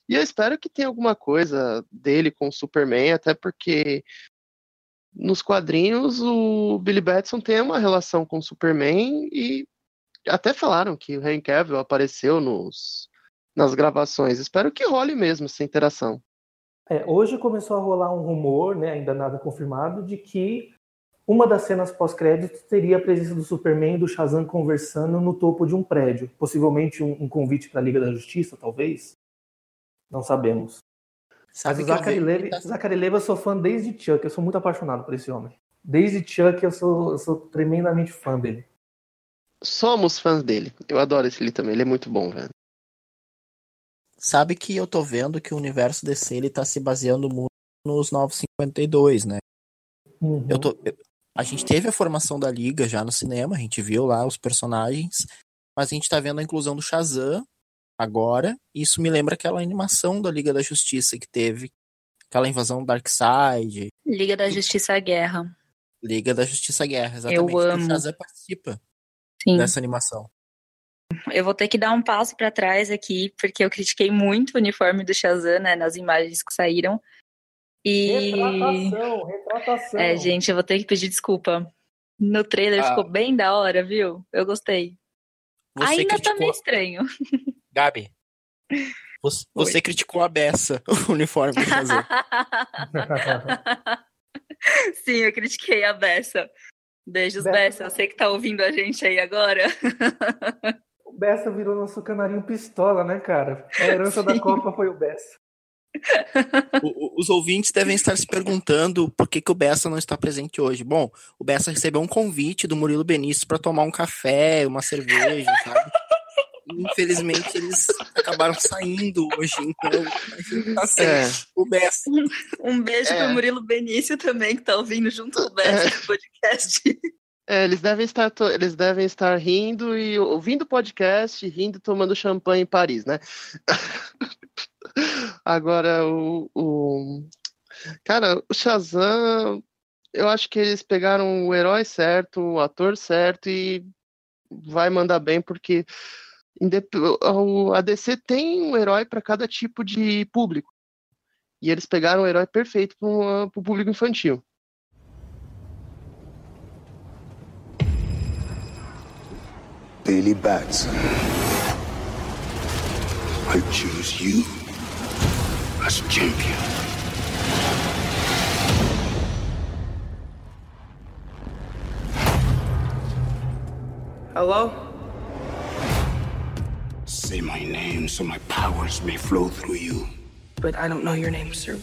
e eu espero que tenha alguma coisa dele com o Superman, até porque nos quadrinhos o Billy Batson tem uma relação com o Superman e até falaram que o Henry Cavill apareceu nos, nas gravações. Espero que role mesmo essa interação. É, hoje começou a rolar um rumor, né, ainda nada confirmado, de que uma das cenas pós-créditos teria a presença do Superman e do Shazam conversando no topo de um prédio. Possivelmente um, um convite para a Liga da Justiça, talvez. Não sabemos. Sabe Mas o Zachary, Levi, tá... Zachary Levi eu sou fã desde Chuck, eu sou muito apaixonado por esse homem. Desde Chuck eu sou, eu sou tremendamente fã dele. Somos fãs dele. Eu adoro esse ele também, ele é muito bom, velho. Sabe que eu tô vendo que o universo DC ele tá se baseando muito nos 952, né? Uhum. Eu tô, a gente teve a formação da Liga já no cinema, a gente viu lá os personagens, mas a gente tá vendo a inclusão do Shazam agora. Isso me lembra aquela animação da Liga da Justiça que teve, aquela invasão do Darkseid. Liga da Justiça Guerra. Liga da Justiça Guerra, exatamente. Eu amo. O Shazam participa Sim. dessa animação. Eu vou ter que dar um passo para trás aqui, porque eu critiquei muito o uniforme do Shazam, né, nas imagens que saíram. E... Retratação, retratação. É, gente, eu vou ter que pedir desculpa. No trailer ah. ficou bem da hora, viu? Eu gostei. Você Ainda criticou... tá meio estranho. Gabi, você, você criticou a beça, o uniforme do Shazam. Sim, eu critiquei a beça. Beijos, Bessa. Bessa. Eu sei que tá ouvindo a gente aí agora. O Bessa virou nosso canarinho pistola, né, cara? A herança Sim. da Copa foi o Bessa. O, os ouvintes devem estar se perguntando por que, que o Bessa não está presente hoje. Bom, o Bessa recebeu um convite do Murilo Benício para tomar um café, uma cerveja, sabe? Infelizmente eles acabaram saindo hoje, então a gente tá é. o Bessa. Um beijo é. pro Murilo Benício também, que tá ouvindo junto com o Bessa é. no podcast. É, eles devem estar eles devem estar rindo e ouvindo o podcast, rindo tomando champanhe em Paris, né? Agora o, o cara, o Shazam, eu acho que eles pegaram o herói certo, o ator certo e vai mandar bem porque a DC tem um herói para cada tipo de público. E eles pegaram o herói perfeito para o público infantil. Billy Batson. I choose you as champion. Hello? Say my name so my powers may flow through you. But I don't know your name, sir.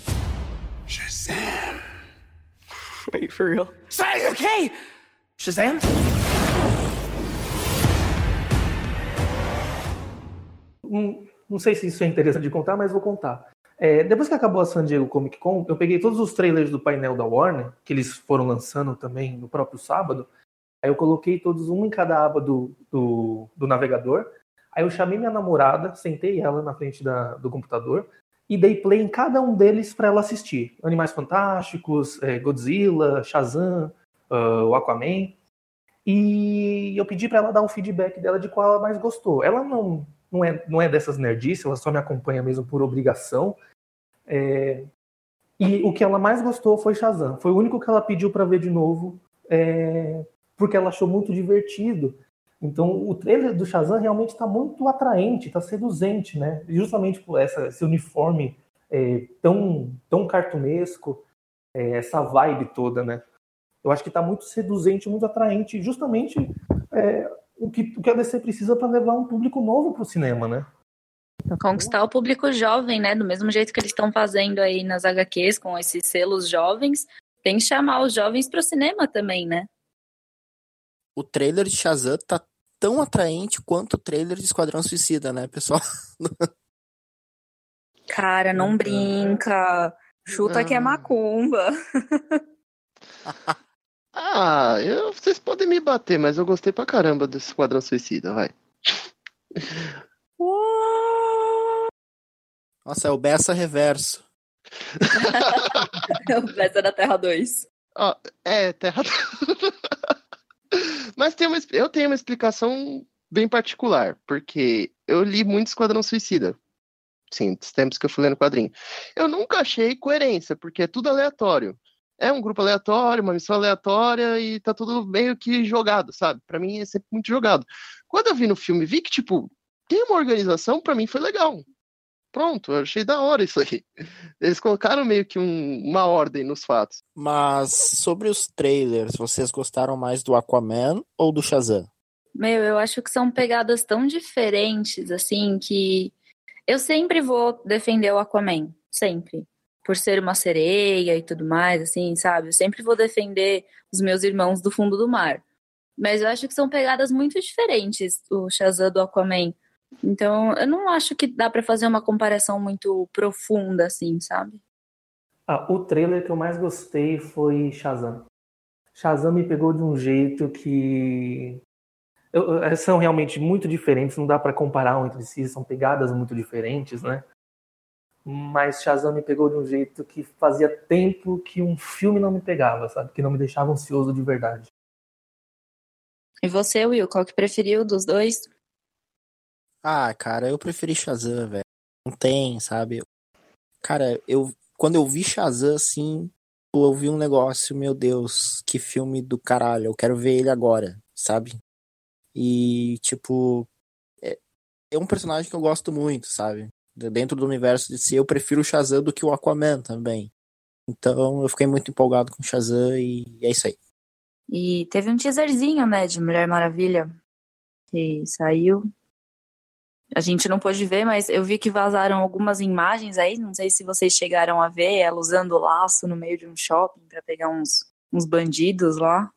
Shazam. You for real? Say, okay! Shazam? Não, não sei se isso é interessante de contar, mas vou contar. É, depois que acabou a San Diego Comic Con, eu peguei todos os trailers do painel da Warner, que eles foram lançando também no próprio sábado. Aí eu coloquei todos um em cada aba do, do, do navegador. Aí eu chamei minha namorada, sentei ela na frente da, do computador e dei play em cada um deles para ela assistir. Animais Fantásticos, é, Godzilla, Shazam, uh, o Aquaman. E eu pedi para ela dar um feedback dela de qual ela mais gostou. Ela não, não, é, não é dessas nerdices, ela só me acompanha mesmo por obrigação. É, e o que ela mais gostou foi Shazam. Foi o único que ela pediu para ver de novo, é, porque ela achou muito divertido. Então, o trailer do Shazam realmente está muito atraente, está seduzente, né? Justamente por essa, esse uniforme é, tão, tão cartunesco, é, essa vibe toda, né? Eu acho que está muito seduzente, muito atraente, justamente é, o, que, o que a DC precisa para levar um público novo para o cinema, né? Conquistar o público jovem, né? Do mesmo jeito que eles estão fazendo aí nas HQs com esses selos jovens, tem que chamar os jovens para o cinema também, né? o trailer de Shazam tá tão atraente quanto o trailer de Esquadrão Suicida, né, pessoal? Cara, não brinca. Chuta que é macumba. Ah, eu, vocês podem me bater, mas eu gostei pra caramba desse Esquadrão Suicida, vai. Nossa, é o Bessa Reverso. É o Bessa da Terra 2. Ó, é, Terra. Mas tem uma, eu tenho uma explicação bem particular, porque eu li muito Esquadrão Suicida. Sim, dos tempos que eu fui lendo quadrinho. Eu nunca achei coerência, porque é tudo aleatório. É um grupo aleatório, uma missão aleatória e tá tudo meio que jogado, sabe? Para mim é sempre muito jogado. Quando eu vi no filme, vi que, tipo, tem uma organização, para mim foi legal. Pronto, eu achei da hora isso aí. Eles colocaram meio que um, uma ordem nos fatos. Mas sobre os trailers, vocês gostaram mais do Aquaman ou do Shazam? Meu, eu acho que são pegadas tão diferentes, assim, que eu sempre vou defender o Aquaman. Sempre. Por ser uma sereia e tudo mais, assim, sabe? Eu sempre vou defender os meus irmãos do fundo do mar. Mas eu acho que são pegadas muito diferentes, o Shazam do Aquaman. Então, eu não acho que dá para fazer uma comparação muito profunda, assim, sabe? Ah, o trailer que eu mais gostei foi Shazam. Shazam me pegou de um jeito que eu, são realmente muito diferentes, não dá para comparar um entre si, são pegadas muito diferentes, né? Mas Shazam me pegou de um jeito que fazia tempo que um filme não me pegava, sabe? Que não me deixava ansioso de verdade. E você, Will, qual que preferiu dos dois? Ah, cara, eu preferi Shazam, velho. Não tem, sabe? Cara, eu quando eu vi Shazam assim, eu vi um negócio, meu Deus, que filme do caralho, eu quero ver ele agora, sabe? E tipo, é, é um personagem que eu gosto muito, sabe? Dentro do universo de si, eu prefiro o Shazam do que o Aquaman também. Então eu fiquei muito empolgado com o Shazam e é isso aí. E teve um teaserzinho, né, de Mulher Maravilha que saiu a gente não pôde ver, mas eu vi que vazaram algumas imagens aí. Não sei se vocês chegaram a ver ela usando o laço no meio de um shopping para pegar uns, uns bandidos lá.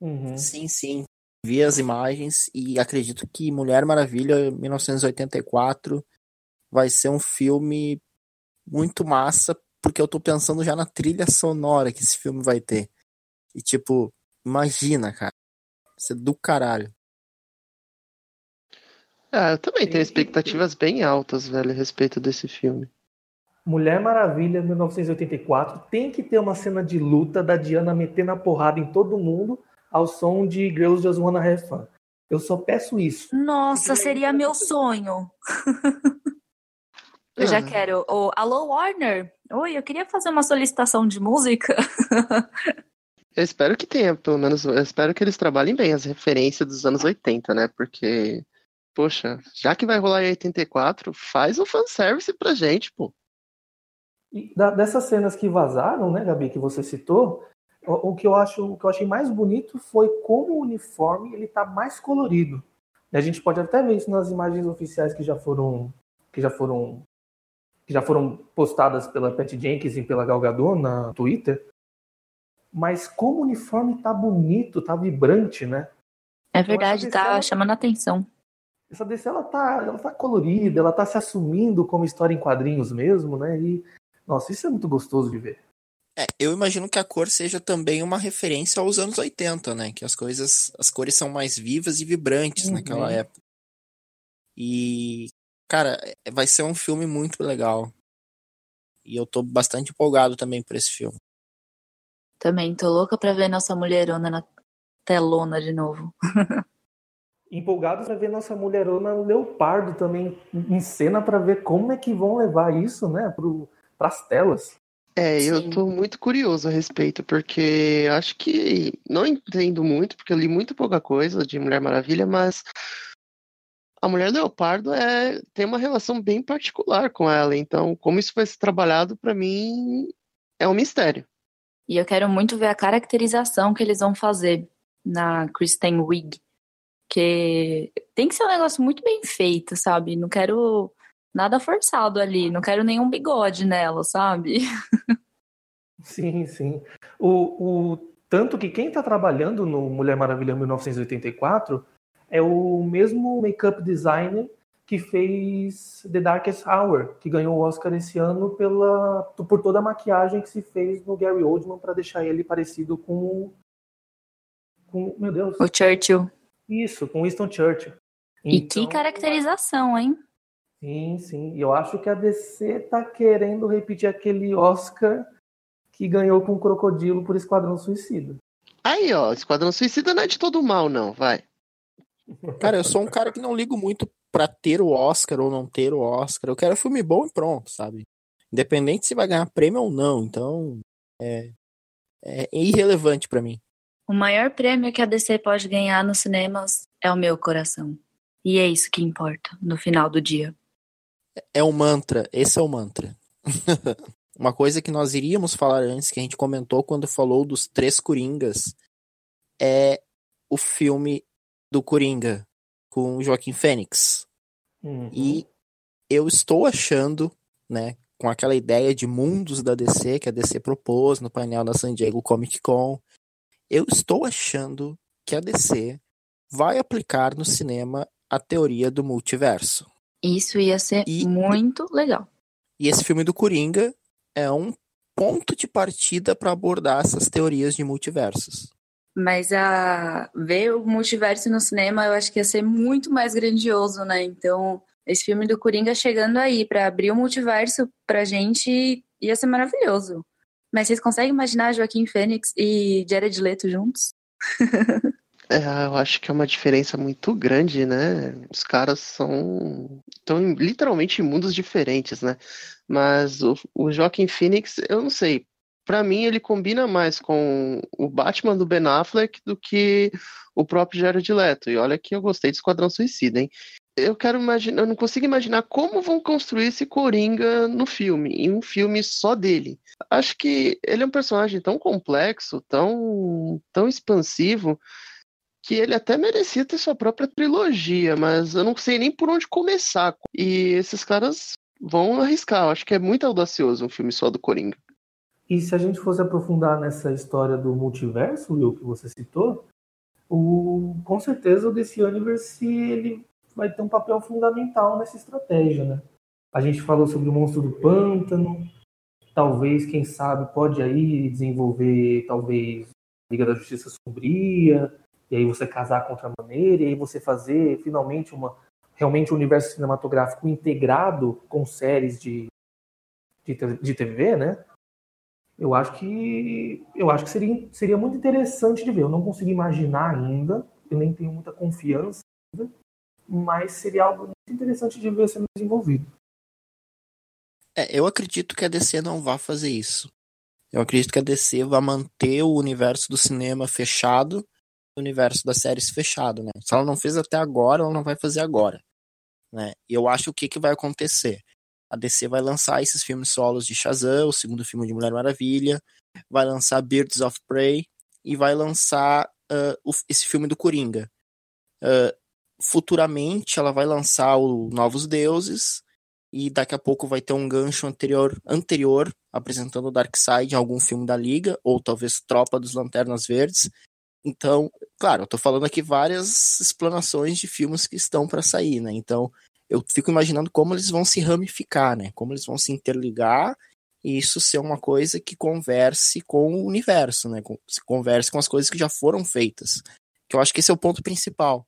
Uhum. Sim, sim. Vi as imagens e acredito que Mulher Maravilha 1984 vai ser um filme muito massa, porque eu tô pensando já na trilha sonora que esse filme vai ter. E tipo, imagina, cara. Isso é do caralho. Ah, eu também tenho expectativas bem altas, velho, a respeito desse filme. Mulher Maravilha, 1984, tem que ter uma cena de luta da Diana metendo a porrada em todo mundo ao som de Girls Just Wanna Have Fun. Eu só peço isso. Nossa, seria meu sonho. eu já ah. quero. Oh, alô, Warner? Oi, eu queria fazer uma solicitação de música. eu espero que tenha, pelo menos, eu espero que eles trabalhem bem as referências dos anos 80, né? Porque poxa, já que vai rolar em 84, faz um fanservice pra gente, pô. E da, dessas cenas que vazaram, né, Gabi, que você citou, o, o, que eu acho, o que eu achei mais bonito foi como o uniforme ele tá mais colorido. E a gente pode até ver isso nas imagens oficiais que já foram que já foram que já foram postadas pela Pat Jenkins e pela Gal Gadot na Twitter. Mas como o uniforme tá bonito, tá vibrante, né? É verdade, tá chamando a atenção essa DC ela tá, ela tá colorida, ela tá se assumindo como história em quadrinhos mesmo, né? E nossa, isso é muito gostoso de ver. É, eu imagino que a cor seja também uma referência aos anos 80, né? Que as coisas, as cores são mais vivas e vibrantes uhum. naquela época. E cara, é, vai ser um filme muito legal. E eu tô bastante empolgado também por esse filme. Também tô louca pra ver nossa mulherona na telona de novo. empolgados para ver nossa mulherona Leopardo também em cena para ver como é que vão levar isso, né, para as telas. É, Sim. eu tô muito curioso a respeito, porque acho que não entendo muito, porque eu li muito pouca coisa de Mulher Maravilha, mas a Mulher Leopardo é, tem uma relação bem particular com ela, então como isso vai ser trabalhado para mim é um mistério. E eu quero muito ver a caracterização que eles vão fazer na Kristen Wiig, porque tem que ser um negócio muito bem feito, sabe? Não quero nada forçado ali, não quero nenhum bigode nela, sabe? Sim, sim. O, o tanto que quem está trabalhando no Mulher Maravilha 1984 é o mesmo make-up designer que fez The Darkest Hour, que ganhou o Oscar esse ano pela, por toda a maquiagem que se fez no Gary Oldman para deixar ele parecido com, com. Meu Deus. O Churchill. Isso, com Winston Churchill. E então, que caracterização, hein? Sim, sim. E eu acho que a DC tá querendo repetir aquele Oscar que ganhou com o Crocodilo por Esquadrão Suicida. Aí, ó, Esquadrão Suicida não é de todo mal, não, vai. Cara, eu sou um cara que não ligo muito pra ter o Oscar ou não ter o Oscar. Eu quero filme bom e pronto, sabe? Independente se vai ganhar prêmio ou não. Então, é, é irrelevante para mim. O maior prêmio que a DC pode ganhar nos cinemas é o meu coração. E é isso que importa no final do dia. É o mantra, esse é o mantra. Uma coisa que nós iríamos falar antes, que a gente comentou quando falou dos três Coringas, é o filme do Coringa com Joaquim Fênix. Uhum. E eu estou achando, né, com aquela ideia de mundos da DC que a DC propôs no painel da San Diego Comic Con, eu estou achando que a DC vai aplicar no cinema a teoria do multiverso. Isso ia ser e, muito legal. E esse filme do Coringa é um ponto de partida para abordar essas teorias de multiversos. Mas a ver o multiverso no cinema, eu acho que ia ser muito mais grandioso, né? Então, esse filme do Coringa chegando aí para abrir o multiverso pra gente ia ser maravilhoso. Mas vocês conseguem imaginar Joaquim Fênix e Jared Leto juntos? É, eu acho que é uma diferença muito grande, né? Os caras são estão literalmente em mundos diferentes, né? Mas o, o Joaquim Phoenix, eu não sei. Para mim, ele combina mais com o Batman do Ben Affleck do que o próprio Jared Leto. E olha que eu gostei de Esquadrão Suicida, hein? Eu quero imaginar, eu não consigo imaginar como vão construir esse Coringa no filme, em um filme só dele. Acho que ele é um personagem tão complexo, tão, tão expansivo, que ele até merecia ter sua própria trilogia, mas eu não sei nem por onde começar. E esses caras vão arriscar. Eu acho que é muito audacioso um filme só do Coringa. E se a gente fosse aprofundar nessa história do multiverso, Will, que você citou, o, com certeza o DC Universe ele vai ter um papel fundamental nessa estratégia, né? A gente falou sobre o monstro do pântano, talvez, quem sabe, pode aí desenvolver, talvez, Liga da Justiça Sombria, e aí você casar contra a maneira, e aí você fazer finalmente uma realmente um universo cinematográfico integrado com séries de, de, de TV, né? Eu acho que eu acho que seria, seria muito interessante de ver. Eu não consigo imaginar ainda, eu nem tenho muita confiança ainda, mas seria algo muito interessante de ver sendo desenvolvido. É, eu acredito que a DC não vai fazer isso. Eu acredito que a DC vai manter o universo do cinema fechado universo das séries fechado, né? Se ela não fez até agora, ela não vai fazer agora, né? E eu acho o que que vai acontecer. A DC vai lançar esses filmes solos de Shazam, o segundo filme de Mulher Maravilha, vai lançar Birds of Prey e vai lançar uh, o, esse filme do Coringa. Uh, futuramente ela vai lançar o Novos Deuses e daqui a pouco vai ter um gancho anterior, anterior apresentando o Darkseid em algum filme da Liga, ou talvez Tropa dos Lanternas Verdes, então, claro, eu tô falando aqui várias explanações de filmes que estão para sair, né? Então, eu fico imaginando como eles vão se ramificar, né? Como eles vão se interligar e isso ser uma coisa que converse com o universo, né? Se converse com as coisas que já foram feitas. Que eu acho que esse é o ponto principal.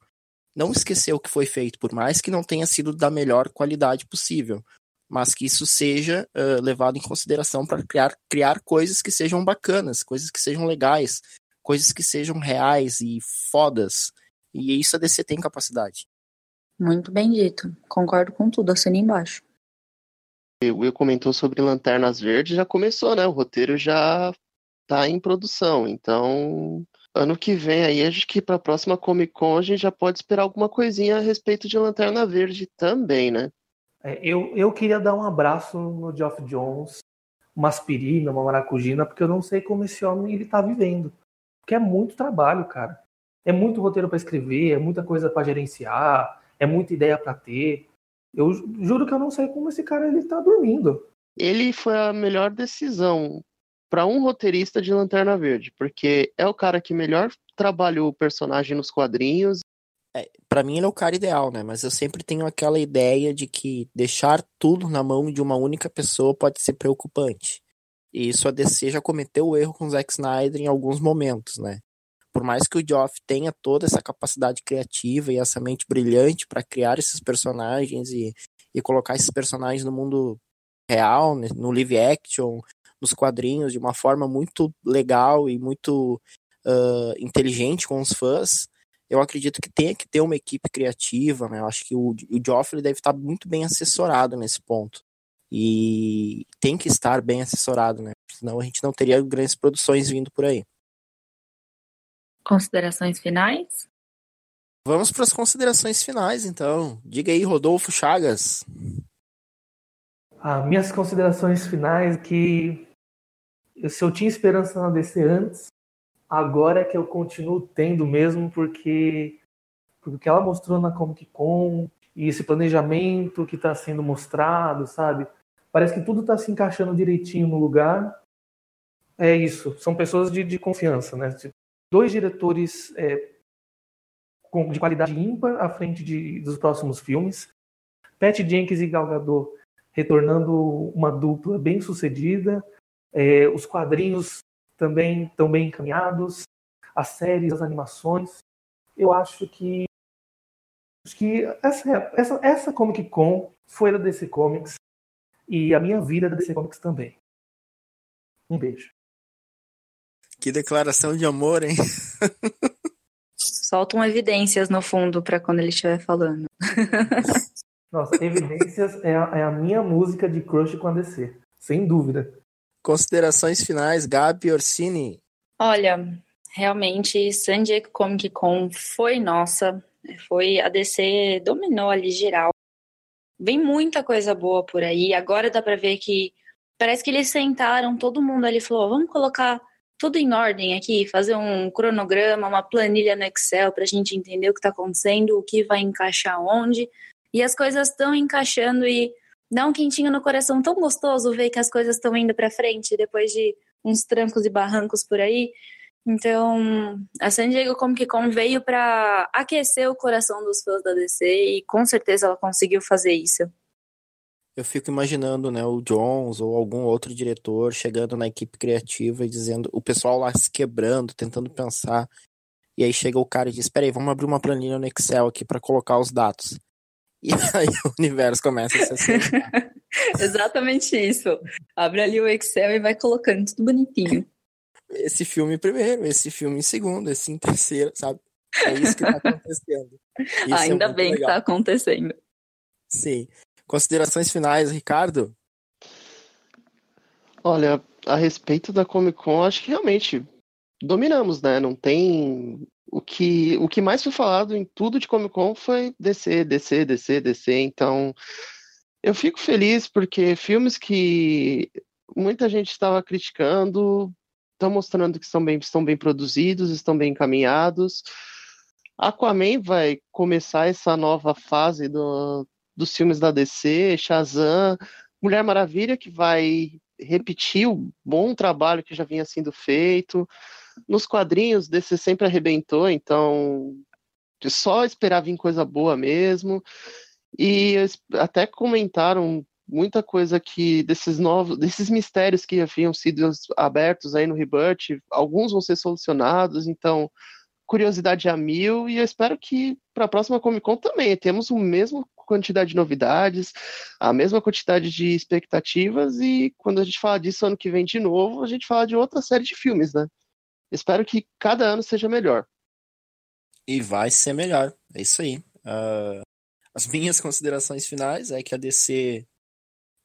Não esquecer o que foi feito, por mais que não tenha sido da melhor qualidade possível, mas que isso seja uh, levado em consideração para criar, criar coisas que sejam bacanas, coisas que sejam legais, coisas que sejam reais e fodas. E isso a DC tem capacidade. Muito bem dito. Concordo com tudo, assina embaixo. O Will comentou sobre Lanternas Verdes, já começou, né? O roteiro já tá em produção. Então, ano que vem aí, acho que para a próxima Comic Con a gente já pode esperar alguma coisinha a respeito de Lanterna Verde também, né? É, eu, eu queria dar um abraço no Geoff Jones, uma aspirina, uma maracujina, porque eu não sei como esse homem ele tá vivendo. Porque é muito trabalho, cara. É muito roteiro para escrever, é muita coisa para gerenciar, é muita ideia para ter. Eu juro que eu não sei como esse cara ele tá dormindo. Ele foi a melhor decisão para um roteirista de Lanterna Verde, porque é o cara que melhor trabalhou o personagem nos quadrinhos. É, para mim ele é o cara ideal, né? Mas eu sempre tenho aquela ideia de que deixar tudo na mão de uma única pessoa pode ser preocupante. E isso a DC já cometeu o erro com o Zack Snyder em alguns momentos, né? Por mais que o Geoff tenha toda essa capacidade criativa e essa mente brilhante para criar esses personagens e, e colocar esses personagens no mundo real, né? no live action, nos quadrinhos, de uma forma muito legal e muito uh, inteligente com os fãs, eu acredito que tenha que ter uma equipe criativa, né? Eu acho que o, o Joffrey deve estar muito bem assessorado nesse ponto. E tem que estar bem assessorado, né? Senão a gente não teria grandes produções vindo por aí. Considerações finais? Vamos para as considerações finais, então. Diga aí, Rodolfo Chagas. Ah, minhas considerações finais que se eu tinha esperança na DC antes, agora é que eu continuo tendo mesmo, porque, o que ela mostrou na Comic Con e esse planejamento que está sendo mostrado, sabe? Parece que tudo está se encaixando direitinho no lugar. É isso, são pessoas de, de confiança, né? Dois diretores é, com, de qualidade ímpar à frente de, dos próximos filmes. Pat Jenkins e Gal Gadot retornando uma dupla bem sucedida. É, os quadrinhos também estão bem encaminhados, as séries, as animações. Eu acho que acho que essa, essa, essa Comic Con foi da DC Comics e a minha vida é da DC Comics também. Um beijo. Que declaração de amor, hein? Soltam evidências no fundo para quando ele estiver falando. Nossa, Evidências é a, é a minha música de crush com a DC, sem dúvida. Considerações finais, Gabi Orsini. Olha, realmente San Diego Comic Con foi nossa, foi a DC dominou ali geral. Vem muita coisa boa por aí. Agora dá para ver que parece que eles sentaram, todo mundo ali falou: "Vamos colocar tudo em ordem aqui, fazer um cronograma, uma planilha no Excel para a gente entender o que está acontecendo, o que vai encaixar onde. E as coisas estão encaixando e dá um quentinho no coração tão gostoso ver que as coisas estão indo para frente depois de uns trancos e barrancos por aí. Então, a San Diego Comic Con veio para aquecer o coração dos fãs da DC e com certeza ela conseguiu fazer isso. Eu fico imaginando, né, o Jones ou algum outro diretor chegando na equipe criativa e dizendo, o pessoal lá se quebrando, tentando pensar. E aí chega o cara e diz: "Espera aí, vamos abrir uma planilha no Excel aqui para colocar os dados". E aí o universo começa a se. Exatamente isso. Abre ali o Excel e vai colocando tudo bonitinho. Esse filme primeiro, esse filme em segundo, esse em terceiro, sabe? É isso que tá acontecendo. Isso Ainda é bem legal. que tá acontecendo. Sim. Considerações finais, Ricardo? Olha, a respeito da Comic Con, acho que realmente dominamos, né? Não tem. O que, o que mais foi falado em tudo de Comic Con foi DC, DC, DC, DC. Então, eu fico feliz porque filmes que muita gente estava criticando estão mostrando que estão bem, estão bem produzidos, estão bem encaminhados. Aquaman vai começar essa nova fase do, dos filmes da DC, Shazam, Mulher Maravilha, que vai repetir o bom trabalho que já vinha sendo feito. Nos quadrinhos, DC sempre arrebentou, então só esperar vir coisa boa mesmo. E até comentaram muita coisa que desses novos, desses mistérios que haviam sido abertos aí no Rebirth, alguns vão ser solucionados, então curiosidade a mil e eu espero que para a próxima Comic Con também temos o mesmo quantidade de novidades, a mesma quantidade de expectativas e quando a gente fala disso ano que vem de novo, a gente fala de outra série de filmes, né? Espero que cada ano seja melhor. E vai ser melhor. É isso aí. Uh, as minhas considerações finais é que a DC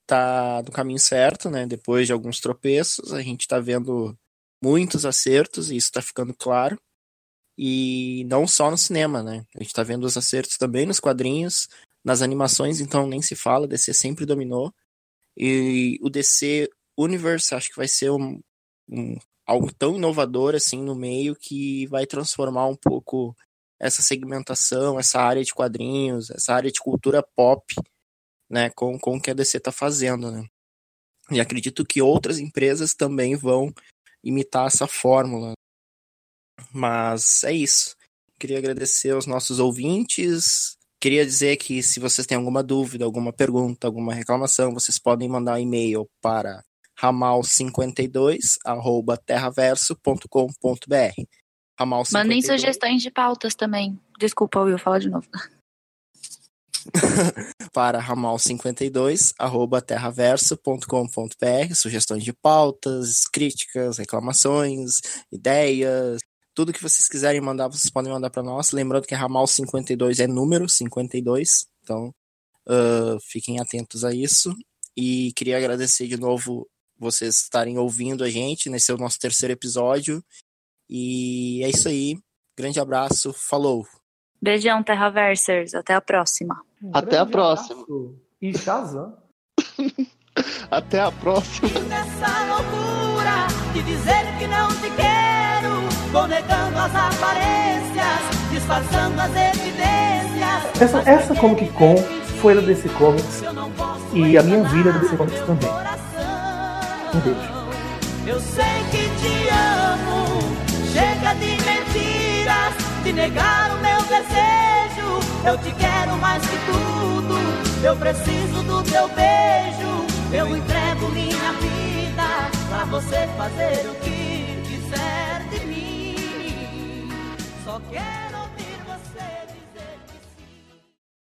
tá no caminho certo, né? Depois de alguns tropeços, a gente tá vendo muitos acertos e isso tá ficando claro. E não só no cinema, né? A gente tá vendo os acertos também nos quadrinhos, nas animações, então nem se fala, DC sempre dominou. E o DC Universe acho que vai ser um, um, algo tão inovador assim no meio que vai transformar um pouco essa segmentação, essa área de quadrinhos, essa área de cultura pop, né, com, com o que a DC está fazendo, né. E acredito que outras empresas também vão imitar essa fórmula. Mas é isso. Queria agradecer aos nossos ouvintes. Queria dizer que se vocês têm alguma dúvida, alguma pergunta, alguma reclamação, vocês podem mandar um e-mail para ramal52@terraverso.com.br. Ramal 52... Mandem sugestões de pautas também. Desculpa, Will, fala de novo. para ramal52@terraverso.com.br, sugestões de pautas, críticas, reclamações, ideias, tudo que vocês quiserem mandar, vocês podem mandar para nós. Lembrando que Ramal 52 é número 52, então uh, fiquem atentos a isso. E queria agradecer de novo vocês estarem ouvindo a gente nesse é o nosso terceiro episódio. E é isso aí. Grande abraço. Falou. Beijão, Terraversers. Até a próxima. Um Até a próxima. E Shazam. Até a próxima. Nessa loucura de dizer que não te quero, vou negando as aparências, disfarçando as evidências. Essa, essa Comic Con foi da DC Comics e a minha vida é da DC Comics também. Um beijo. Eu sei que te amo, chega de mentiras, de negar o meu desejo. Eu te quero mais que tudo, eu preciso do teu beijo. Eu entrego minha vida pra você fazer o que quiser de mim. Só quero